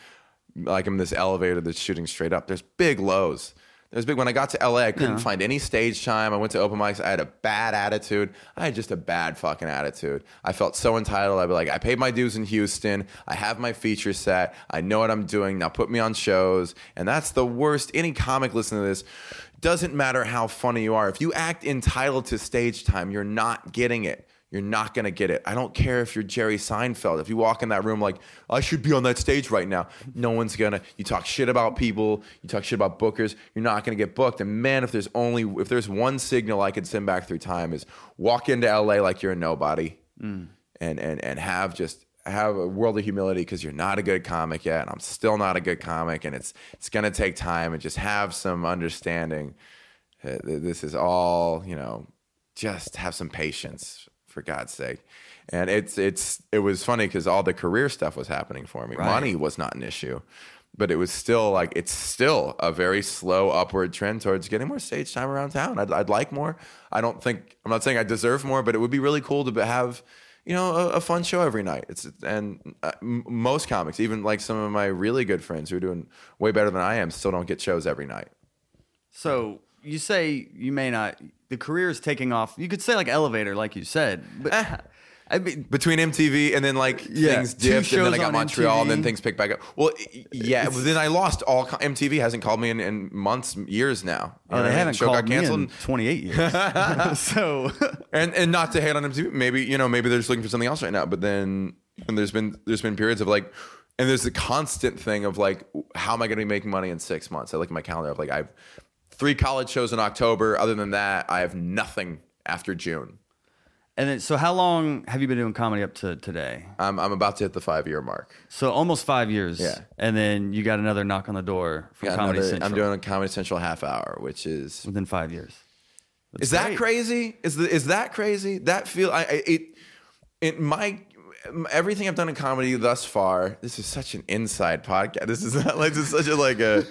A: like I'm in this elevator that's shooting straight up. There's big lows. There's big. When I got to LA, I couldn't
B: Yeah.
A: find any stage time. I went to open mics. I had a bad attitude. I had just a bad fucking attitude. I felt so entitled. I'd be like, I paid my dues in Houston. I have my feature set. I know what I'm doing. Now put me on shows. And that's the worst. Any comic listening to this doesn't matter how funny you are. If you act entitled to stage time, you're not getting it. You're not going to get it. I don't care if you're Jerry Seinfeld. If you walk in that room like, I should be on that stage right now, no one's going to. You talk shit about people, you talk shit about bookers, you're not going to get booked. And man, if there's only, if there's one signal I could send back through time is walk into LA like you're a nobody mm. and, and, and have just, have a world of humility because you're not a good comic yet, and I'm still not a good comic, and it's it's gonna take time, and just have some understanding. Uh, This is all you know. Just have some patience, for God's sake. And it's it's it was funny because all the career stuff was happening for me.
B: Right.
A: Money was not an issue, but it was still like it's still a very slow upward trend towards getting more stage time around town. I'd, I'd like more. I don't think I'm not saying I deserve more, but it would be really cool to have you know a, a fun show every night. It's and uh, m- most comics, even like some of my really good friends who are doing way better than I am, still don't get shows every night.
B: So you say you may not. The career is taking off. You could say like elevator, like you said. But I mean,
A: between MTV and then like
B: Yeah,
A: things dipped, and then I got
B: on
A: Montreal, and then things picked back up. Well, yeah, then I lost all. MTV hasn't called me in, in months, years now. Oh, you
B: oh, they
A: I
B: haven't
A: Show
B: called
A: got
B: me
A: canceled.
B: in 28 years. so
A: and and not to hate on MTV, maybe you know maybe they're just looking for something else right now. But then and there's been there's been periods of like, and there's the constant thing of like, how am I going to be making money in six months? I look at my calendar of like I have three college shows in October. Other than that, I have nothing after June.
B: And then so how long have you been doing comedy up to today?
A: I'm I'm about to hit the five year mark.
B: So almost five years.
A: Yeah.
B: And then you got another knock on the door from
A: Got
B: Comedy
A: another-
B: Central
A: I'm doing a Comedy Central half hour, which is
B: within five years.
A: is that
B: great.
A: crazy? Is the, is that crazy? That feel I, I it it my everything I've done in comedy thus far. This is such an inside podcast. This is not like this is such a like a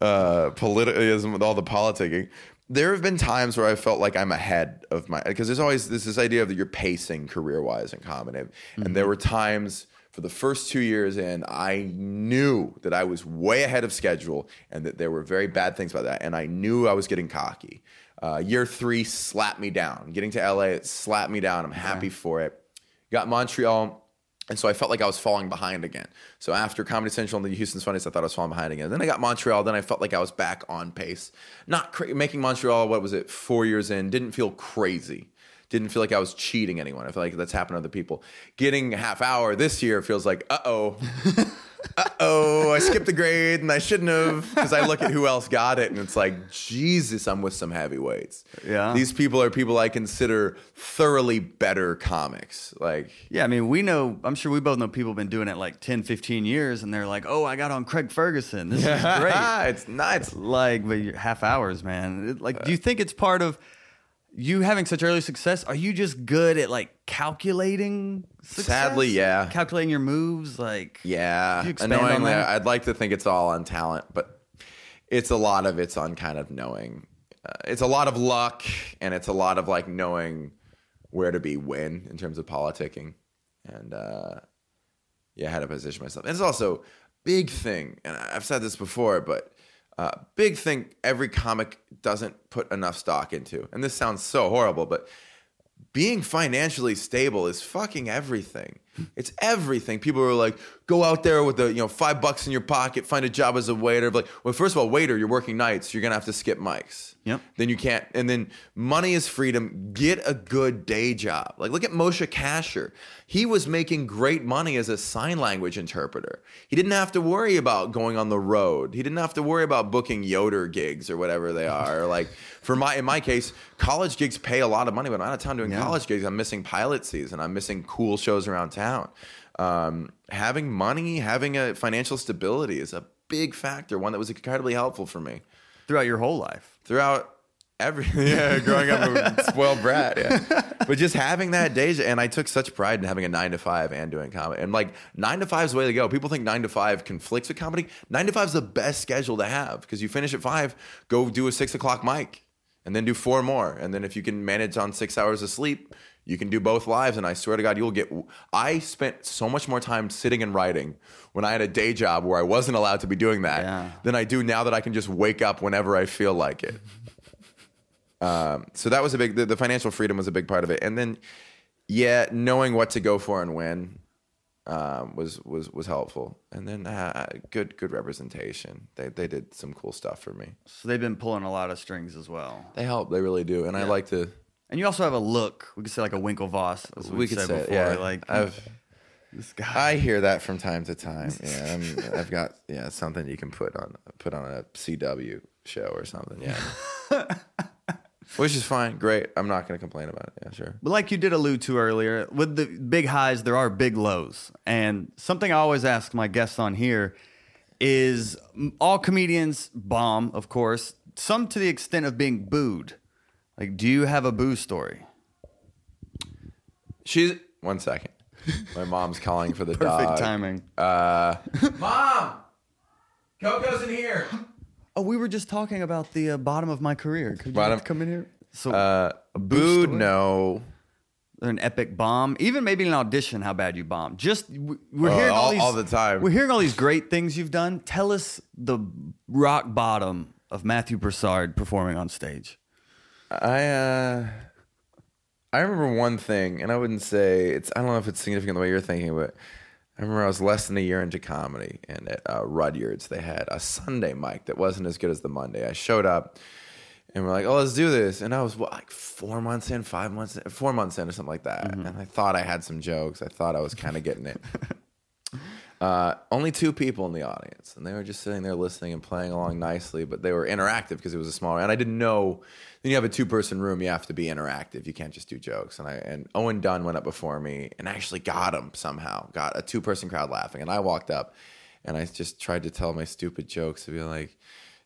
A: uh politicalism with all the politicking. There have been times where I felt like I'm ahead of my because there's always this this idea of that you're pacing career wise in comedy, and there were times for the first two years in, I knew that I was way ahead of schedule and that there were very bad things about that. And I knew I was getting cocky. Uh, year three slapped me down. Getting to LA, it slapped me down. I'm happy for it. Got Montreal. And so I felt like I was falling behind again. So after Comedy Central and the Houston's Funniest, I thought I was falling behind again. Then I got Montreal. Then I felt like I was back on pace. Not cra- making Montreal. What was it? Four years in, didn't feel crazy. Didn't feel like I was cheating anyone. I feel like that's happened to other people. Getting half hour this year feels like, uh oh, oh, I skipped a grade and I shouldn't have. Because I look at who else got it and it's like, Jesus, I'm with some heavyweights.
B: Yeah.
A: These people are people I consider thoroughly better comics. Like,
B: Yeah, I mean, we know, I'm sure we both know people have been doing it like 10, 15 years, and they're like, oh, I got on Craig Ferguson. This is great.
A: it's nuts.
B: like, but you're half hours, man. It- Like, do you think it's part of you having such early success? Are you just good at like calculating success?
A: Sadly, yeah.
B: Calculating your moves? Like,
A: Yeah, annoyingly? I'd like to think it's all on talent, but it's a lot of it's on kind of knowing. Uh, it's a lot of luck, and it's a lot of like knowing where to be when in terms of politicking, and uh, yeah, how to position myself. And it's also big thing, and I've said this before, but uh, big thing every comic doesn't put enough stock into. And this sounds so horrible, but being financially stable is fucking everything. It's everything. People are like, go out there with the you know five bucks in your pocket, find a job as a waiter. Like, well, first of all, waiter, you're working nights, you're gonna have to skip mics.
B: Yep.
A: Then you can't. And then money is freedom. Get a good day job. Like, look at Moshe Kasher. He was making great money as a sign language interpreter. He didn't have to worry about going on the road. He didn't have to worry about booking Yoder gigs or whatever they are. Like for my in my case, college gigs pay a lot of money, but I'm out of town doing college gigs. I'm missing pilot season. I'm missing cool shows around town. Um, having money, having a financial stability is a big factor. One that was incredibly helpful for me.
B: Throughout your whole life.
A: throughout every yeah growing up a spoiled brat yeah. But just having that day and i took such pride in having a nine to five and doing comedy. And like nine to five is the way to go. People think nine to five conflicts with comedy. Nine to five is the best schedule to have because you finish at five go do a six o'clock mic and then do four more. And then if you can manage on six hours of sleep you can do both lives and i swear to god you'll get i spent so much more time sitting and writing when i had a day job where i wasn't allowed to be doing that
B: Yeah.
A: than i do now that i can just wake up whenever i feel like it. Um, so that was a big the, the financial freedom was a big part of it. And then yeah knowing what to go for and when um, was was was helpful. And then uh, good good representation. They they did some cool stuff for me.
B: So they've been pulling a lot of strings as well.
A: they help. They really do. And i like to
B: And you also have a look. We could say like a Winklevoss, as
A: we
B: we
A: could
B: said
A: say
B: before.
A: yeah
B: Like
A: I've
B: this guy.
A: I hear that from time to time. Yeah, I'm, I've got yeah something you can put on put on a CW show or something. Yeah, which is fine, great. I'm not going to complain about it. Yeah, sure.
B: But like you did allude to earlier, with the big highs, there are big lows. And something I always ask my guests on here is all comedians bomb, of course, some to the extent of being booed. Like, do you have a boo story?
A: She's one second. My mom's calling for the
B: Perfect
A: dog.
B: timing.
A: Uh, Mom, Coco's in here.
B: Oh, we were just talking about the uh, bottom of my career. Could you
A: Bottom-
B: come in here? So,
A: Uh,
B: boo
A: booed,
B: story?
A: no.
B: an epic bomb, even maybe an audition, how bad you bombed. Just we- we're
A: Oh,
B: hearing all,
A: all-
B: these
A: all the time.
B: We're hearing all these great things you've done. Tell us the rock bottom of Matthew Broussard performing on stage.
A: I uh I remember one thing, and I wouldn't say it's I don't know if it's significant the way you're thinking, but I remember I was less than a year into comedy, and at uh, Rudyard's they had a Sunday mic that wasn't as good as the Monday. I showed up, and we're like, "Oh, let's do this," and I was what, like four months in, five months, in, four months in, or something like that, and I thought I had some jokes. I thought I was kind of getting it. Uh, only two people in the audience, and they were just sitting there listening and playing along nicely. But they were interactive because it was a small. And I didn't know. Then you have a two-person room, you have to be interactive. You can't just do jokes. And I and Owen Dunn went up before me and actually got him somehow. Got a two-person crowd laughing, and I walked up, and I just tried to tell my stupid jokes to be like.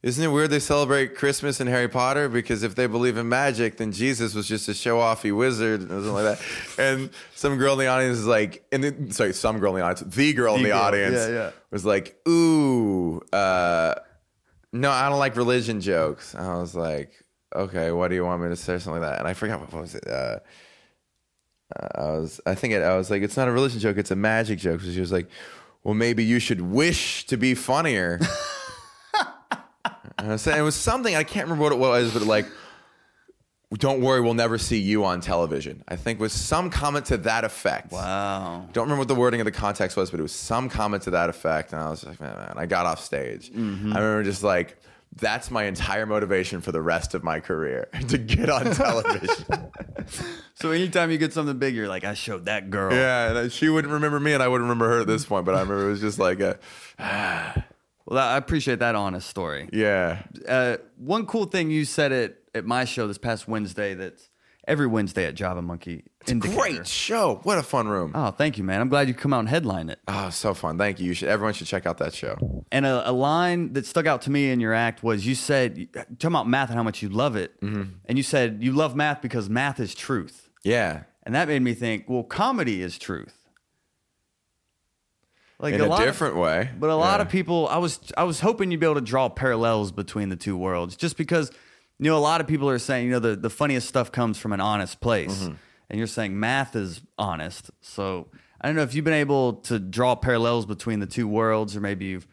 A: isn't it weird they celebrate Christmas and Harry Potter? Because if they believe in magic, then Jesus was just a show offy wizard and something like that. And some girl in the audience is like, and then, sorry, some girl in the audience, the girl in the
B: girl,
A: audience
B: yeah, yeah.
A: was like, ooh, uh, no, I don't like religion jokes. And I was like, okay, what do you want me to say? Something like that. And I forgot what, what was it. Uh, I was, I think it, I was like, it's not a religion joke, it's a magic joke. So she was like, well, maybe you should wish to be funnier. And I was saying, it was something I can't remember what it was, but like, don't worry, we'll never see you on television. I think was some comment to that effect.
B: Wow.
A: Don't remember what the wording of the context was, but it was some comment to that effect. And I was like, man, man. I got off stage. I remember just like, that's my entire motivation for the rest of my career to get on television.
B: So anytime you get something big, you're like, I showed that girl.
A: yeah, and she wouldn't remember me, and I wouldn't remember her at this point. But I remember it was just like, a,
B: Well, I appreciate that honest story.
A: yeah,
B: Uh, one cool thing you said it at my show this past Wednesday. That's every Wednesday at Java Monkey. In Decatur.
A: great show. What a fun room.
B: Oh, thank you, man. I'm glad you come out and headline it.
A: Oh, so fun. Thank you. You should. Everyone should check out that show.
B: And a, a line that stuck out to me in your act was you said, talking about math and how much you love it.
A: Mm-hmm.
B: And you said, you love math because math is truth.
A: Yeah.
B: And that made me think, well, comedy is truth. Like
A: In
B: a
A: a,
B: lot of-
A: different way.
B: But a lot
A: Yeah.
B: of people, I was I was hoping you'd be able to draw parallels between the two worlds, just because you know a lot of people are saying you know the the funniest stuff comes from an honest place,
A: Mm-hmm.
B: And you're saying math is honest. So I don't know if you've been able to draw parallels between the two worlds, or maybe you've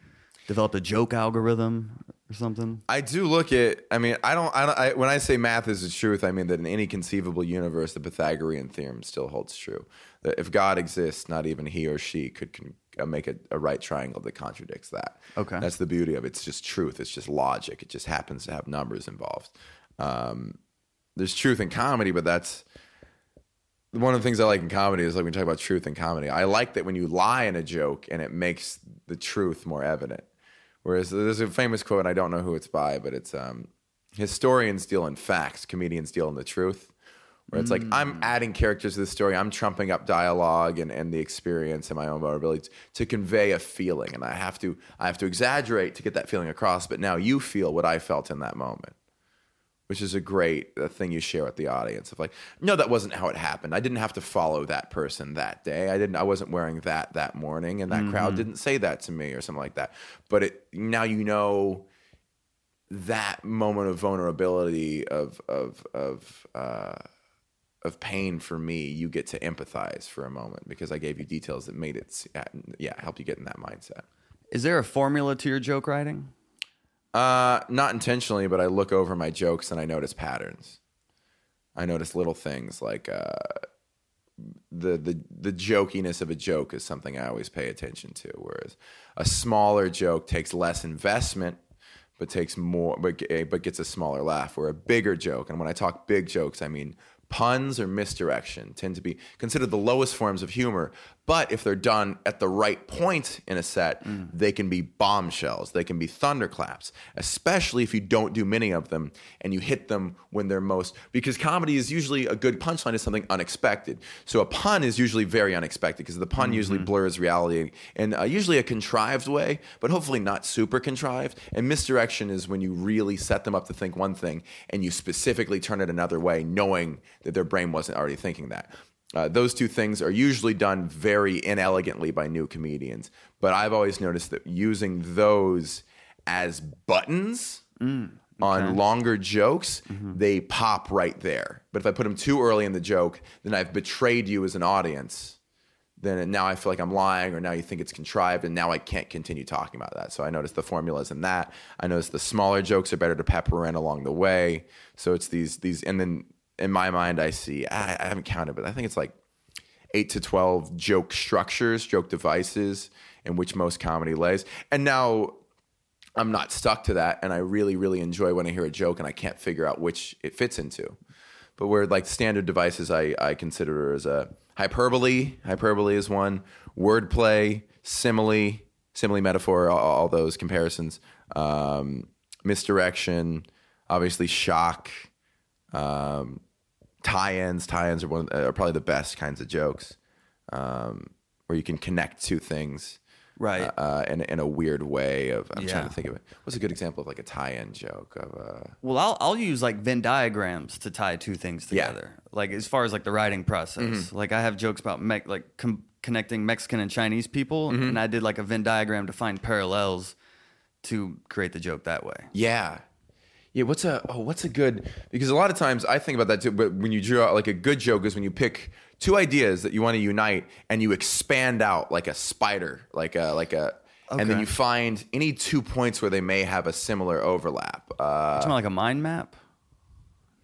B: developed a joke algorithm or something.
A: I do look at. I mean, I don't. I, don't I when I say math is the truth, I mean that in any conceivable universe, the Pythagorean theorem still holds true. That if God exists, not even he or she could con, uh, make a, a right triangle that contradicts that.
B: Okay.
A: that's the beauty of it. It's just truth. It's just logic. It just happens to have numbers involved. Um, there's truth in comedy, but that's one of the things I like in comedy is like when we talk about truth in comedy. I like that when you lie in a joke and it makes the truth more evident. Whereas there's a famous quote, and I don't know who it's by, but it's um, historians deal in facts, comedians deal in the truth. Where it's like I'm adding characters to the story, I'm trumping up dialogue and, and the experience and my own vulnerability to convey a feeling, and I have to I have to exaggerate to get that feeling across. But now you feel what I felt in that moment which is a great uh, thing you share with the audience of like no that wasn't how it happened. I didn't have to follow that person that day. I didn't i wasn't wearing that that morning and that crowd didn't say that to me or something like that. But it now you know that moment of vulnerability of of of uh of pain for me you get to empathize for a moment because i gave you details that made it yeah help you get in that mindset.
B: Is there a formula to your joke writing?
A: Uh, not intentionally, but I look over my jokes and I notice patterns. I notice little things like uh, the the the jokiness of a joke is something I always pay attention to. Whereas a smaller joke takes less investment, but takes more, but but gets a smaller laugh. Where a bigger joke, and when I talk big jokes, I mean puns or misdirection tend to be considered the lowest forms of humor. But if they're done at the right point in a set, they can be bombshells. They can be thunderclaps, especially if you don't do many of them and you hit them when they're most. Because comedy is usually a good punchline is something unexpected. So a pun is usually very unexpected because the pun usually blurs reality in uh, usually a contrived way, but hopefully not super contrived. And misdirection is when you really set them up to think one thing and you specifically turn it another way, knowing that their brain wasn't already thinking that. Uh, those two things are usually done very inelegantly by new comedians. But I've always noticed that using those as buttons on longer jokes, they pop right there. But if I put them too early in the joke, then I've betrayed you as an audience. Then now I feel like I'm lying, or now you think it's contrived, and now I can't continue talking about that. So I noticed the formulas in that. I noticed the smaller jokes are better to pepper in along the way. So it's these these, and then in my mind, I see I, I haven't counted, but I think it's like eight to 12 joke structures, joke devices in which most comedy lays. And now I'm not stuck to that. And I really, really enjoy when I hear a joke and I can't figure out which it fits into. But where like standard devices, I, I consider as a hyperbole. Hyperbole is one. Wordplay, simile, simile metaphor, all, all those comparisons. Um, misdirection, obviously shock, um, tie-ins. Tie-ins are one are probably the best kinds of jokes, um, where you can connect two things.
B: Right.
A: Uh, in in a weird way of I'm trying to think of it. What's a good example of like a tie-in joke of uh
B: Well, I'll I'll use like Venn diagrams to tie two things
A: Yeah.
B: together. Like as far as like the writing process. Like I have jokes about me- like com- connecting Mexican and Chinese people, and I did like a Venn diagram to find parallels to create the joke that way.
A: Yeah. Yeah, what's a oh, what's a good because a lot of times I think about that too, but when you draw like a good joke is when you pick two ideas that you want to unite and you expand out like a spider, like a like a and then you find any two points where they may have a similar overlap. Uh
B: It's more like a mind map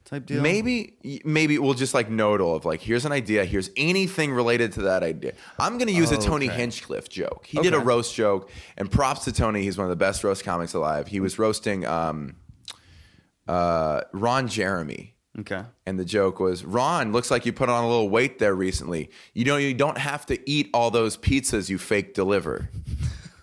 B: type deal.
A: maybe maybe we'll just like nodal of like here's an idea, here's anything related to that idea. I'm gonna use a Tony
B: Okay.
A: Hinchcliffe joke. He did a roast joke, and props to Tony, he's one of the best roast comics alive. He was roasting um uh Ron Jeremy.
B: Okay.
A: And the joke was, Ron, looks like you put on a little weight there recently. You know, you don't have to eat all those pizzas you fake deliver.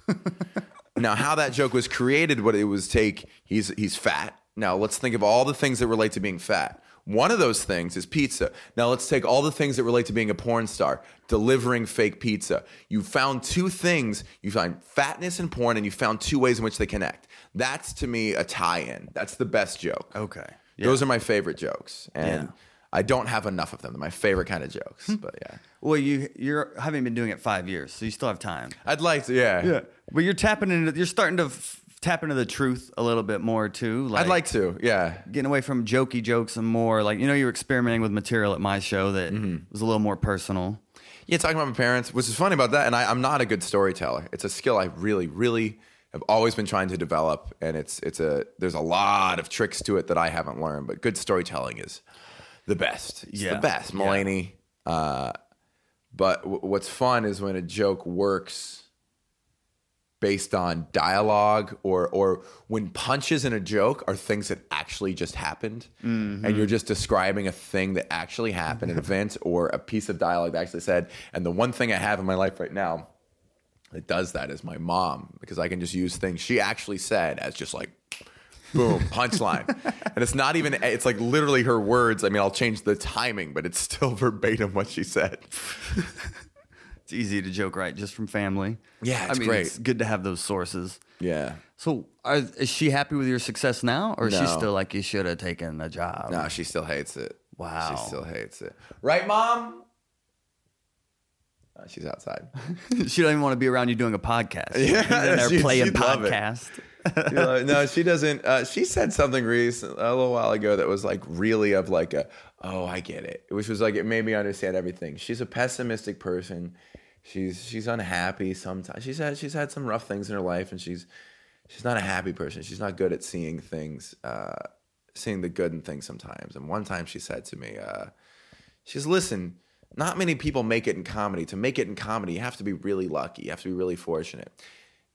A: now, how that joke was created, what it was take, he's he's fat. Now let's think of all the things that relate to being fat. One of those things is pizza. Now let's take all the things that relate to being a porn star, delivering fake pizza. You found two things. You find fatness and porn, and you found two ways in which they connect. That's to me a tie-in. That's the best joke.
B: Okay.
A: Those are my favorite jokes, and
B: Yeah. Hmm.
A: I don't have enough of them. They're my favorite kind of jokes, but yeah,
B: Well, you you're haven't been doing it five years, so you still have time.
A: I'd like to. Yeah.
B: Yeah, But you're tapping into you're starting to f- tap into the truth a little bit more too.
A: I'd like to. Yeah,
B: getting away from jokey jokes and more like you know you were experimenting with material at my show that
A: Mm-hmm.
B: was a little more personal.
A: yeah. Talking about my parents, which is funny about that, and I, I'm not a good storyteller. It's a skill I really, really have always been trying to develop, and it's it's a there's a lot of tricks to it that I haven't learned. But good storytelling is the best. It's
B: Yeah.
A: the best,
B: Yeah.
A: Mulaney. Uh, but w- what's fun is when a joke works based on dialogue or or when punches in a joke are things that actually just happened. And you're just describing a thing that actually happened an event or a piece of dialogue that actually said and the one thing i have in my life right now that does that is my mom because i can just use things she actually said as just like boom punchline. And it's not even it's like literally her words. I mean i'll change the timing but it's still verbatim what she said
B: It's easy to joke right just from family.
A: Yeah, it's I
B: mean,
A: great.
B: It's good to have those sources.
A: yeah
B: So, are, is she happy with your success now, or is she still like you should have taken a job?
A: No, she still hates it.
B: Wow.
A: She still hates it. Right, mom? Uh, she's outside.
B: she don't even want to be around you doing a podcast.
A: Yeah,
B: She's in there
A: she-
B: playing
A: she'd love it.
B: podcast.
A: No, she doesn't. Uh, she said something recent a little while ago that was like really of like a, oh, I get it, which was like it made me understand everything. She's a pessimistic person. She's she's unhappy sometimes. She's had she's had some rough things in her life, and she's she's not a happy person. She's not good at seeing things, uh, seeing the good in things sometimes. And one time she said to me, uh, she says, listen, not many people make it in comedy. To make it in comedy, you have to be really lucky. You have to be really fortunate.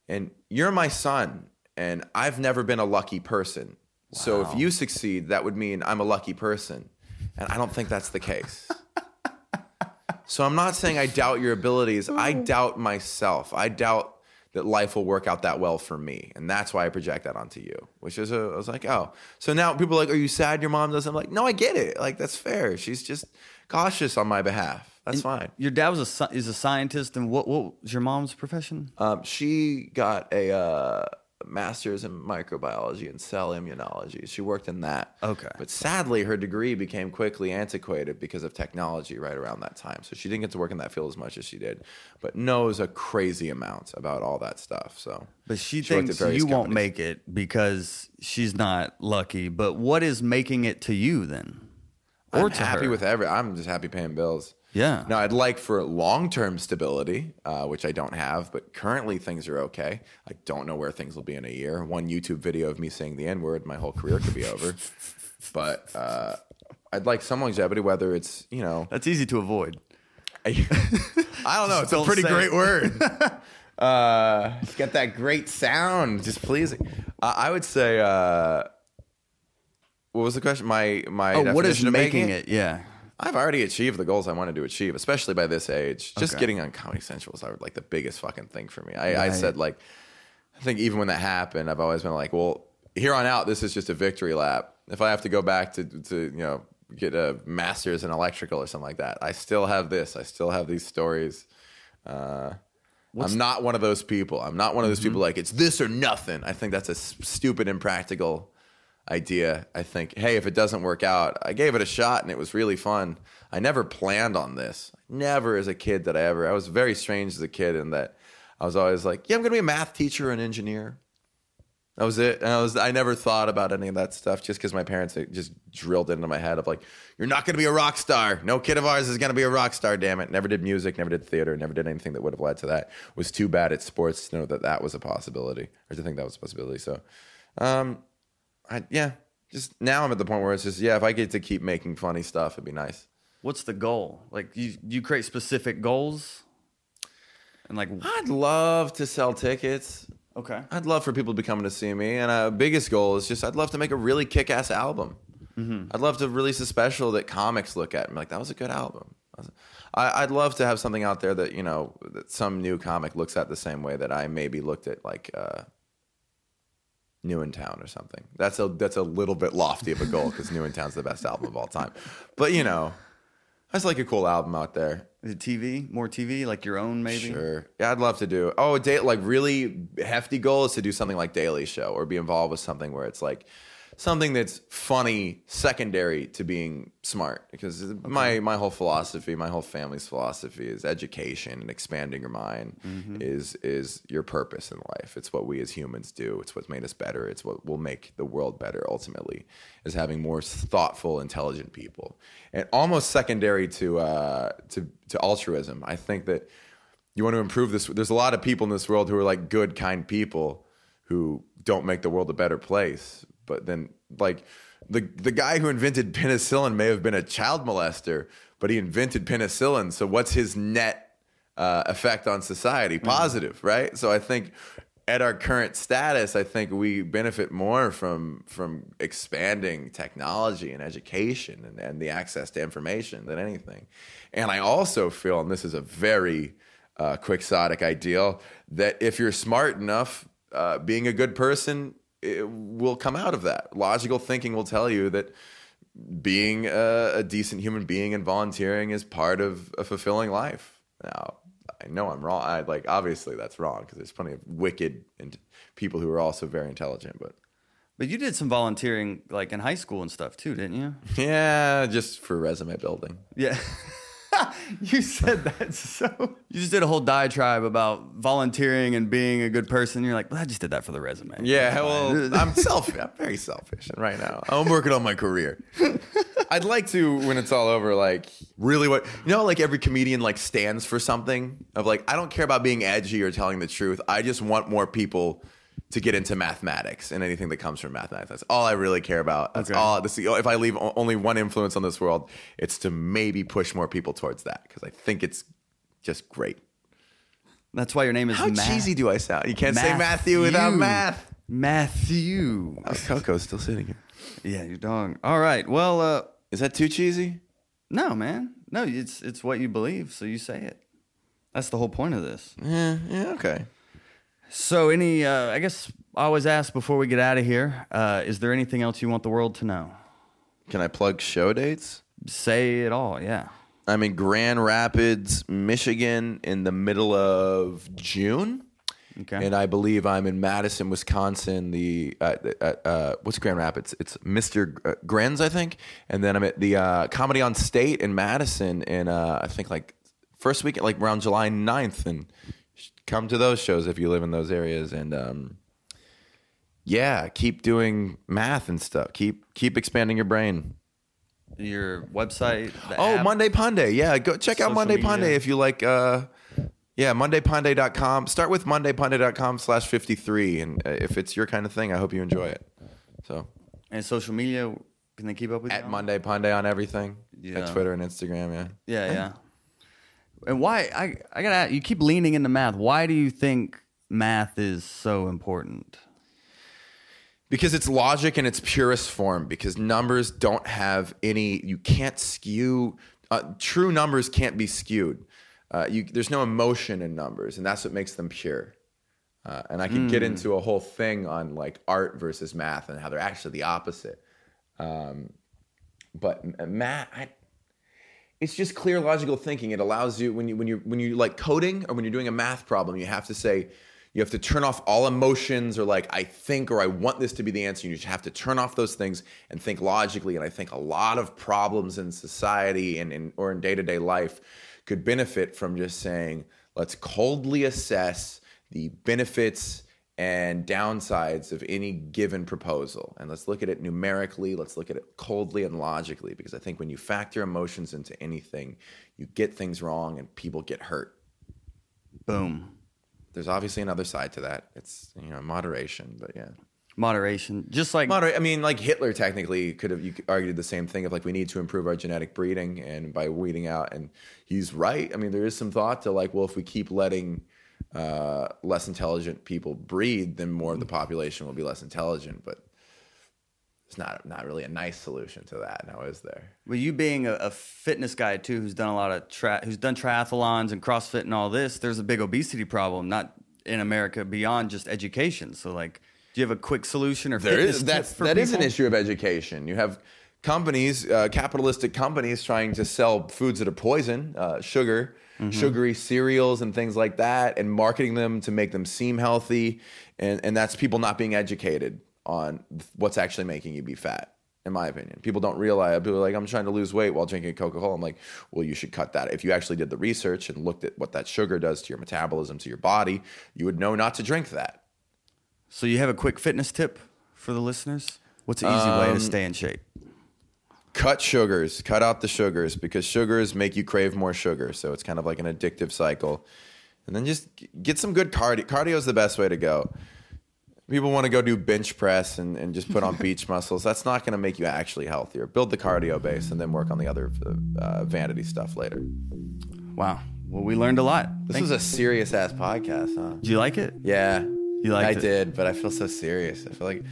A: And you're my son, and I've never been a lucky person. So if you succeed, that would mean I'm a lucky person. And I don't think that's the case. so I'm not saying I doubt your abilities. I doubt myself. I doubt that life will work out that well for me. And that's why I project that onto you, which is a, I was like, oh. So now people are like, are you sad your mom doesn't? I'm like, no, I get it. Like, that's fair. She's just cautious on my behalf. That's fine.
B: Your dad was a is a scientist, and what what was your mom's profession?
A: Um, she got a uh, master's in microbiology and cell immunology. She worked in that.
B: Okay.
A: But sadly, her degree became quickly antiquated because of technology right around that time. So she didn't get to work in that field as much as she did, but knows a crazy amount about all that stuff. So,
B: But she,
A: She
B: thinks you won't make it because she's not lucky. But what is making it to you then? Or
A: I'm
B: to
A: happy
B: her?
A: with every. I'm just happy paying bills.
B: Yeah.
A: Now I'd like for long-term stability, uh, which I don't have, but currently things are okay. I don't know where things will be in a year. One YouTube video of me saying the N-word, my whole career could be over. But uh, I'd like some longevity, whether it's you know,
B: That's easy to avoid.
A: I don't know. It's a
B: Don't
A: pretty great
B: it.
A: word. uh, it's got that great sound, just pleasing. Uh, I would say. Uh, what was the question? My my.
B: Oh, what is
A: of
B: making it? Yeah.
A: I've already achieved the goals I wanted to achieve, especially by this age. Just
B: Okay.
A: getting on Comedy Central was like the biggest fucking thing for me. I, I said like, I think even when that happened, I've always been like, well, here on out, this is just a victory lap. If I have to go back to to you know get a master's in electrical or something like that, I still have this. I still have these stories. Uh, I'm not one of those people. I'm not one of those
B: Mm-hmm.
A: people like it's this or nothing. I think that's a s- stupid, impractical idea. I think, hey, if it doesn't work out, I gave it a shot and it was really fun. I never planned on this. Never as a kid that I ever. I was very strange as a kid in that I was always like, yeah, I'm going to be a math teacher or an engineer. That was it. And I was I never thought about any of that stuff just because my parents just drilled into my head of like, you're not gonna be a rock star. No kid of ours is gonna be a rock star, damn it. Never did music, never did theater, never did anything that would have led to that. Was too bad at sports to know that that was a possibility or to think that was a possibility. So um I yeah, just now I'm at the point where it's just yeah, if I get to keep making funny stuff, it'd be nice.
B: What's the goal? Like you you create specific goals, and like
A: I'd love to sell tickets.
B: okay,
A: I'd love for people to be coming to see me. And uh, biggest goal is just I'd love to make a really kick ass album. I'd love to release a special that comics look at and be like, that was a good album. I, I'd love to have something out there that, you know, that some new comic looks at the same way that I maybe looked at like uh, New in Town or something. That's a, that's a little bit lofty of a goal because New in Town's the best album of all time. But, you know, that's like a cool album out there.
B: is it TV? More TV, like your own maybe?
A: Sure. Yeah, I'd love to do. Oh, a day like really hefty goal is to do something like Daily Show or be involved with something where it's like something that's funny secondary to being smart because my my whole philosophy, my whole family's philosophy is education and expanding your mind is is your purpose in life. It's what we as humans do. It's what's made us better. It's what will make the world better ultimately is having more thoughtful, intelligent people. And almost secondary to uh to to altruism. I think that you want to improve this. There's a lot of people in this world who are like good, kind people who don't make the world a better place. But then, like the the guy who invented penicillin may have been a child molester, but he invented penicillin. So what's his net uh, effect on society? Positive, right? So I think at our current status, I think we benefit more from from expanding technology and education and, and the access to information than anything. And I also feel, and this is a very uh, quixotic ideal, that if you're smart enough, uh, being a good person will come out of that. Logical thinking will tell you that being a, a decent human being and volunteering is part of a fulfilling life. Now, I know I'm wrong. I like obviously that's wrong because there's plenty of wicked and people who are also very intelligent. But
B: But you did some volunteering like in high school and stuff too, didn't you?
A: yeah, just for resume building.
B: Yeah. you said that so. You just did a whole diatribe about volunteering and being a good person. You're like, well, I just did that for the resume.
A: Yeah, well, I'm selfish. I'm very selfish right now. I'm working on my career. I'd like to, when it's all over, like really what you know, like every comedian like stands for something of like I don't care about being edgy or telling the truth. I just want more people to get into mathematics and anything that comes from mathematics. That's all I really care about. That's
B: Okay.
A: all. This, if I leave only one influence on this world, it's to maybe push more people towards that because I think it's just great.
B: That's why your name is
A: How
B: Math-
A: cheesy do I sound? You can't say Matthew without math.
B: Matthew.
A: Oh, Coco's still sitting here.
B: Yeah, your dog. All right. Well, uh,
A: Is that too cheesy?
B: no, man. No, it's it's what you believe, so you say it. That's the whole point of this.
A: Yeah, yeah, okay.
B: So, any, uh, I guess I always ask before we get out of here, uh, is there anything else you want the world to know?
A: Can I plug show dates?
B: Say it all, yeah.
A: I'm in Grand Rapids, Michigan in the middle of June.
B: Okay.
A: And I believe I'm in Madison, Wisconsin. The uh, uh, uh, what's Grand Rapids? It's Mr. G- Grenz, I think. And then I'm at the uh, Comedy on State in Madison in uh, I think like first week, like around July 9th. And come to those shows if you live in those areas. And um, yeah, keep doing math and stuff. Keep keep expanding your brain.
B: Your website. the
A: Oh,
B: app?
A: Monday Punday. Yeah, go check out Monday
B: media.
A: Punday if you like. Uh, yeah, mondaypunday.com. Start with mondaypunday.com slash 53. And uh, if it's your kind of thing, I hope you enjoy it. So
B: And social media, can they keep up with you?
A: at
B: on?
A: Monday Punday on everything.
B: Yeah.
A: At Twitter and Instagram, yeah.
B: Yeah, yeah. And why I I gotta ask, you keep leaning into math. Why do you think math is so important?
A: Because it's logic in its purest form. Because numbers don't have any, you can't skew, uh, true numbers can't be skewed. Uh, you, there's no emotion in numbers, and that's what makes them pure. Uh, and I could get into a whole thing on like art versus math and how they're actually the opposite. Um, but math, I, it's just clear logical thinking. It allows you when you when you when you like coding or when you're doing a math problem, you have to say you have to turn off all emotions or like I think or I want this to be the answer. You just have to turn off those things and think logically. And I think a lot of problems in society and in, or in day to day life could benefit from just saying, let's coldly assess the benefits and downsides of any given proposal. And let's look at it numerically, let's look at it coldly and logically, because I think when you factor emotions into anything, you get things wrong and people get hurt.
B: Boom.
A: There's obviously another side to that. It's you know moderation, but yeah.
B: Moderation. Just like
A: Moderate. I mean, like Hitler technically could have you argued the same thing of like we need to improve our genetic breeding and by weeding out. And he's right. I mean, there is some thought to like, well, if we keep letting uh, less intelligent people breed, then more of the population will be less intelligent. But it's not not really a nice solution to that. Now is there?
B: Well, you being a, a fitness guy too, who's done a lot of tra- who's done triathlons and CrossFit and all this, there's a big obesity problem, not in America beyond just education. So, like, do you have a quick solution or
A: There is that's that is an issue of education. You have companies, uh, capitalistic companies, trying to sell foods that are poison, uh, sugar,
B: Mm-hmm.
A: sugary cereals, and things like that, and marketing them to make them seem healthy, and and that's people not being educated on what's actually making you be fat. In my opinion, people don't realize. People are like, "I'm trying to lose weight while drinking Coca Cola." I'm like, "Well, you should cut that. If you actually did the research and looked at what that sugar does to your metabolism, to your body, you would know not to drink that."
B: So, you have a quick fitness tip for the listeners? What's an easy way
A: Um,
B: to stay in shape?
A: Cut sugars cut out the sugars because sugars make you crave more sugar so it's kind of like an addictive cycle. And then just get some good cardio. Cardio is the best way to go. People want to go do bench press and, and just put on beach muscles. That's not going to make you actually healthier. Build the cardio base and then work on the other uh, vanity stuff later.
B: Wow. Well, we learned a lot.
A: this
B: Thank-
A: was a serious ass podcast huh?
B: Did you like it?
A: yeah.
B: You liked
A: i
B: it?
A: did but i feel so serious. I feel like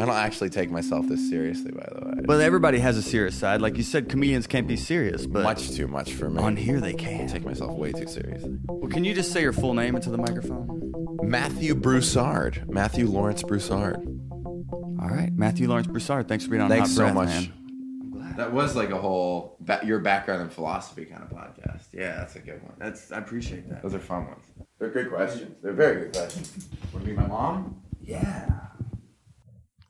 A: i don't actually take myself this seriously by the way
B: Well, everybody has a serious side. Like you said, comedians can't be serious, but
A: much too much for me
B: on here they can.
A: I
B: can.
A: take myself way too seriously
B: Well, can you just say your full name into the microphone?
A: Matthew Broussard. Matthew Lawrence Broussard.
B: All right, Matthew Lawrence Broussard. Thanks for being on
A: Thanks
B: Hot
A: so
B: Breath,
A: much.
B: man.
A: That was like a whole ba- your background in philosophy kind of podcast. Yeah, that's a good one.
B: That's I appreciate that.
A: Those are fun ones. They're good questions. They're very good questions. Want to be my mom?
B: Yeah.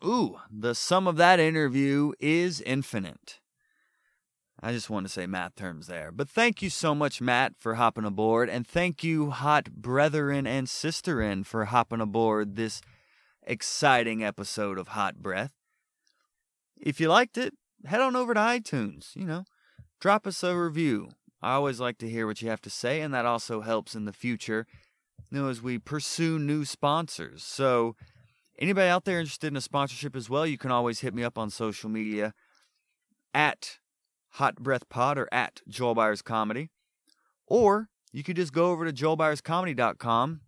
B: Ooh, the sum of that interview is infinite. I just want to say math terms there. But thank you so much, Matt, for hopping aboard. And thank you, hot brethren and sisterin, for hopping aboard this exciting episode of Hot Breath. If you liked it, head on over to iTunes. You know, drop us a review. I always like to hear what you have to say, and that also helps in the future, you know, as we pursue new sponsors. So, anybody out there interested in a sponsorship as well, you can always hit me up on social media at Hot Breath Pod or at Joel Byers Comedy. Or you could just go over to joelbyerscomedy.com,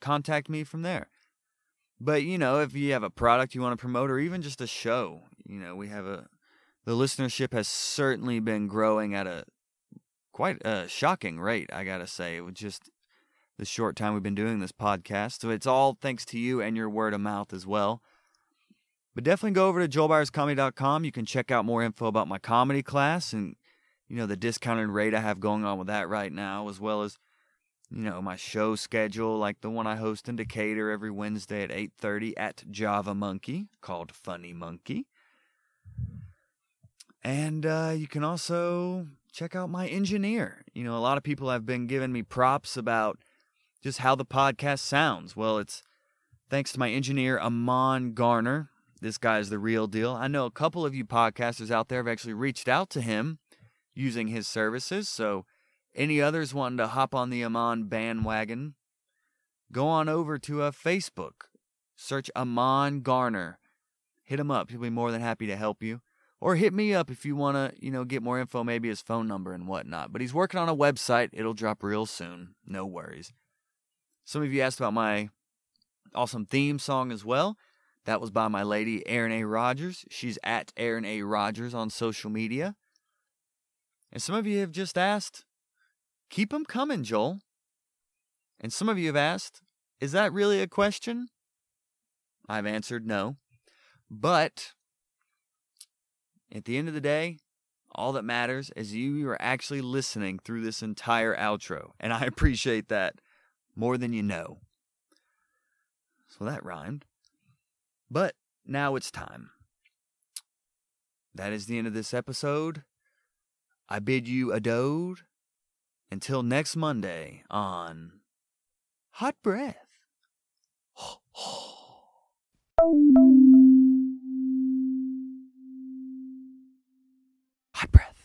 B: contact me from there. But, you know, if you have a product you want to promote or even just a show, you know, we have a. The listenership has certainly been growing at a quite a shocking rate, I gotta say. With just the short time we've been doing this podcast. So it's all thanks to you and your word of mouth as well. But definitely go over to joelbyerscomedy.com. You can check out more info about my comedy class and, you know, the discounted rate I have going on with that right now, as well as, you know, my show schedule, like the one I host in Decatur every Wednesday at 8.30 at Java Monkey, called Funny Monkey. And uh, you can also check out my engineer. You know, a lot of people have been giving me props about just how the podcast sounds. Well, it's thanks to my engineer, Amon Garner. This guy's the real deal. I know a couple of you podcasters out there have actually reached out to him using his services. So, any others wanting to hop on the Amon bandwagon, go on over to uh, Facebook, search Amon Garner, hit him up. He'll be more than happy to help you. Or hit me up if you want to, you know, get more info, maybe his phone number and whatnot. But he's working on a website. It'll drop real soon. No worries. Some of you asked about my awesome theme song as well. That was by my lady, Erin A. Rogers. She's at Erin A. Rogers on social media. And some of you have just asked, keep them coming, Joel. And some of you have asked, is that really a question? I've answered no. But at the end of the day, All that matters is you are actually listening through this entire outro, and I appreciate that more than you know. So that rhymed. But now it's time. That is the end of this episode. I bid you adieu until next Monday on Hot Breath. Hot Breath.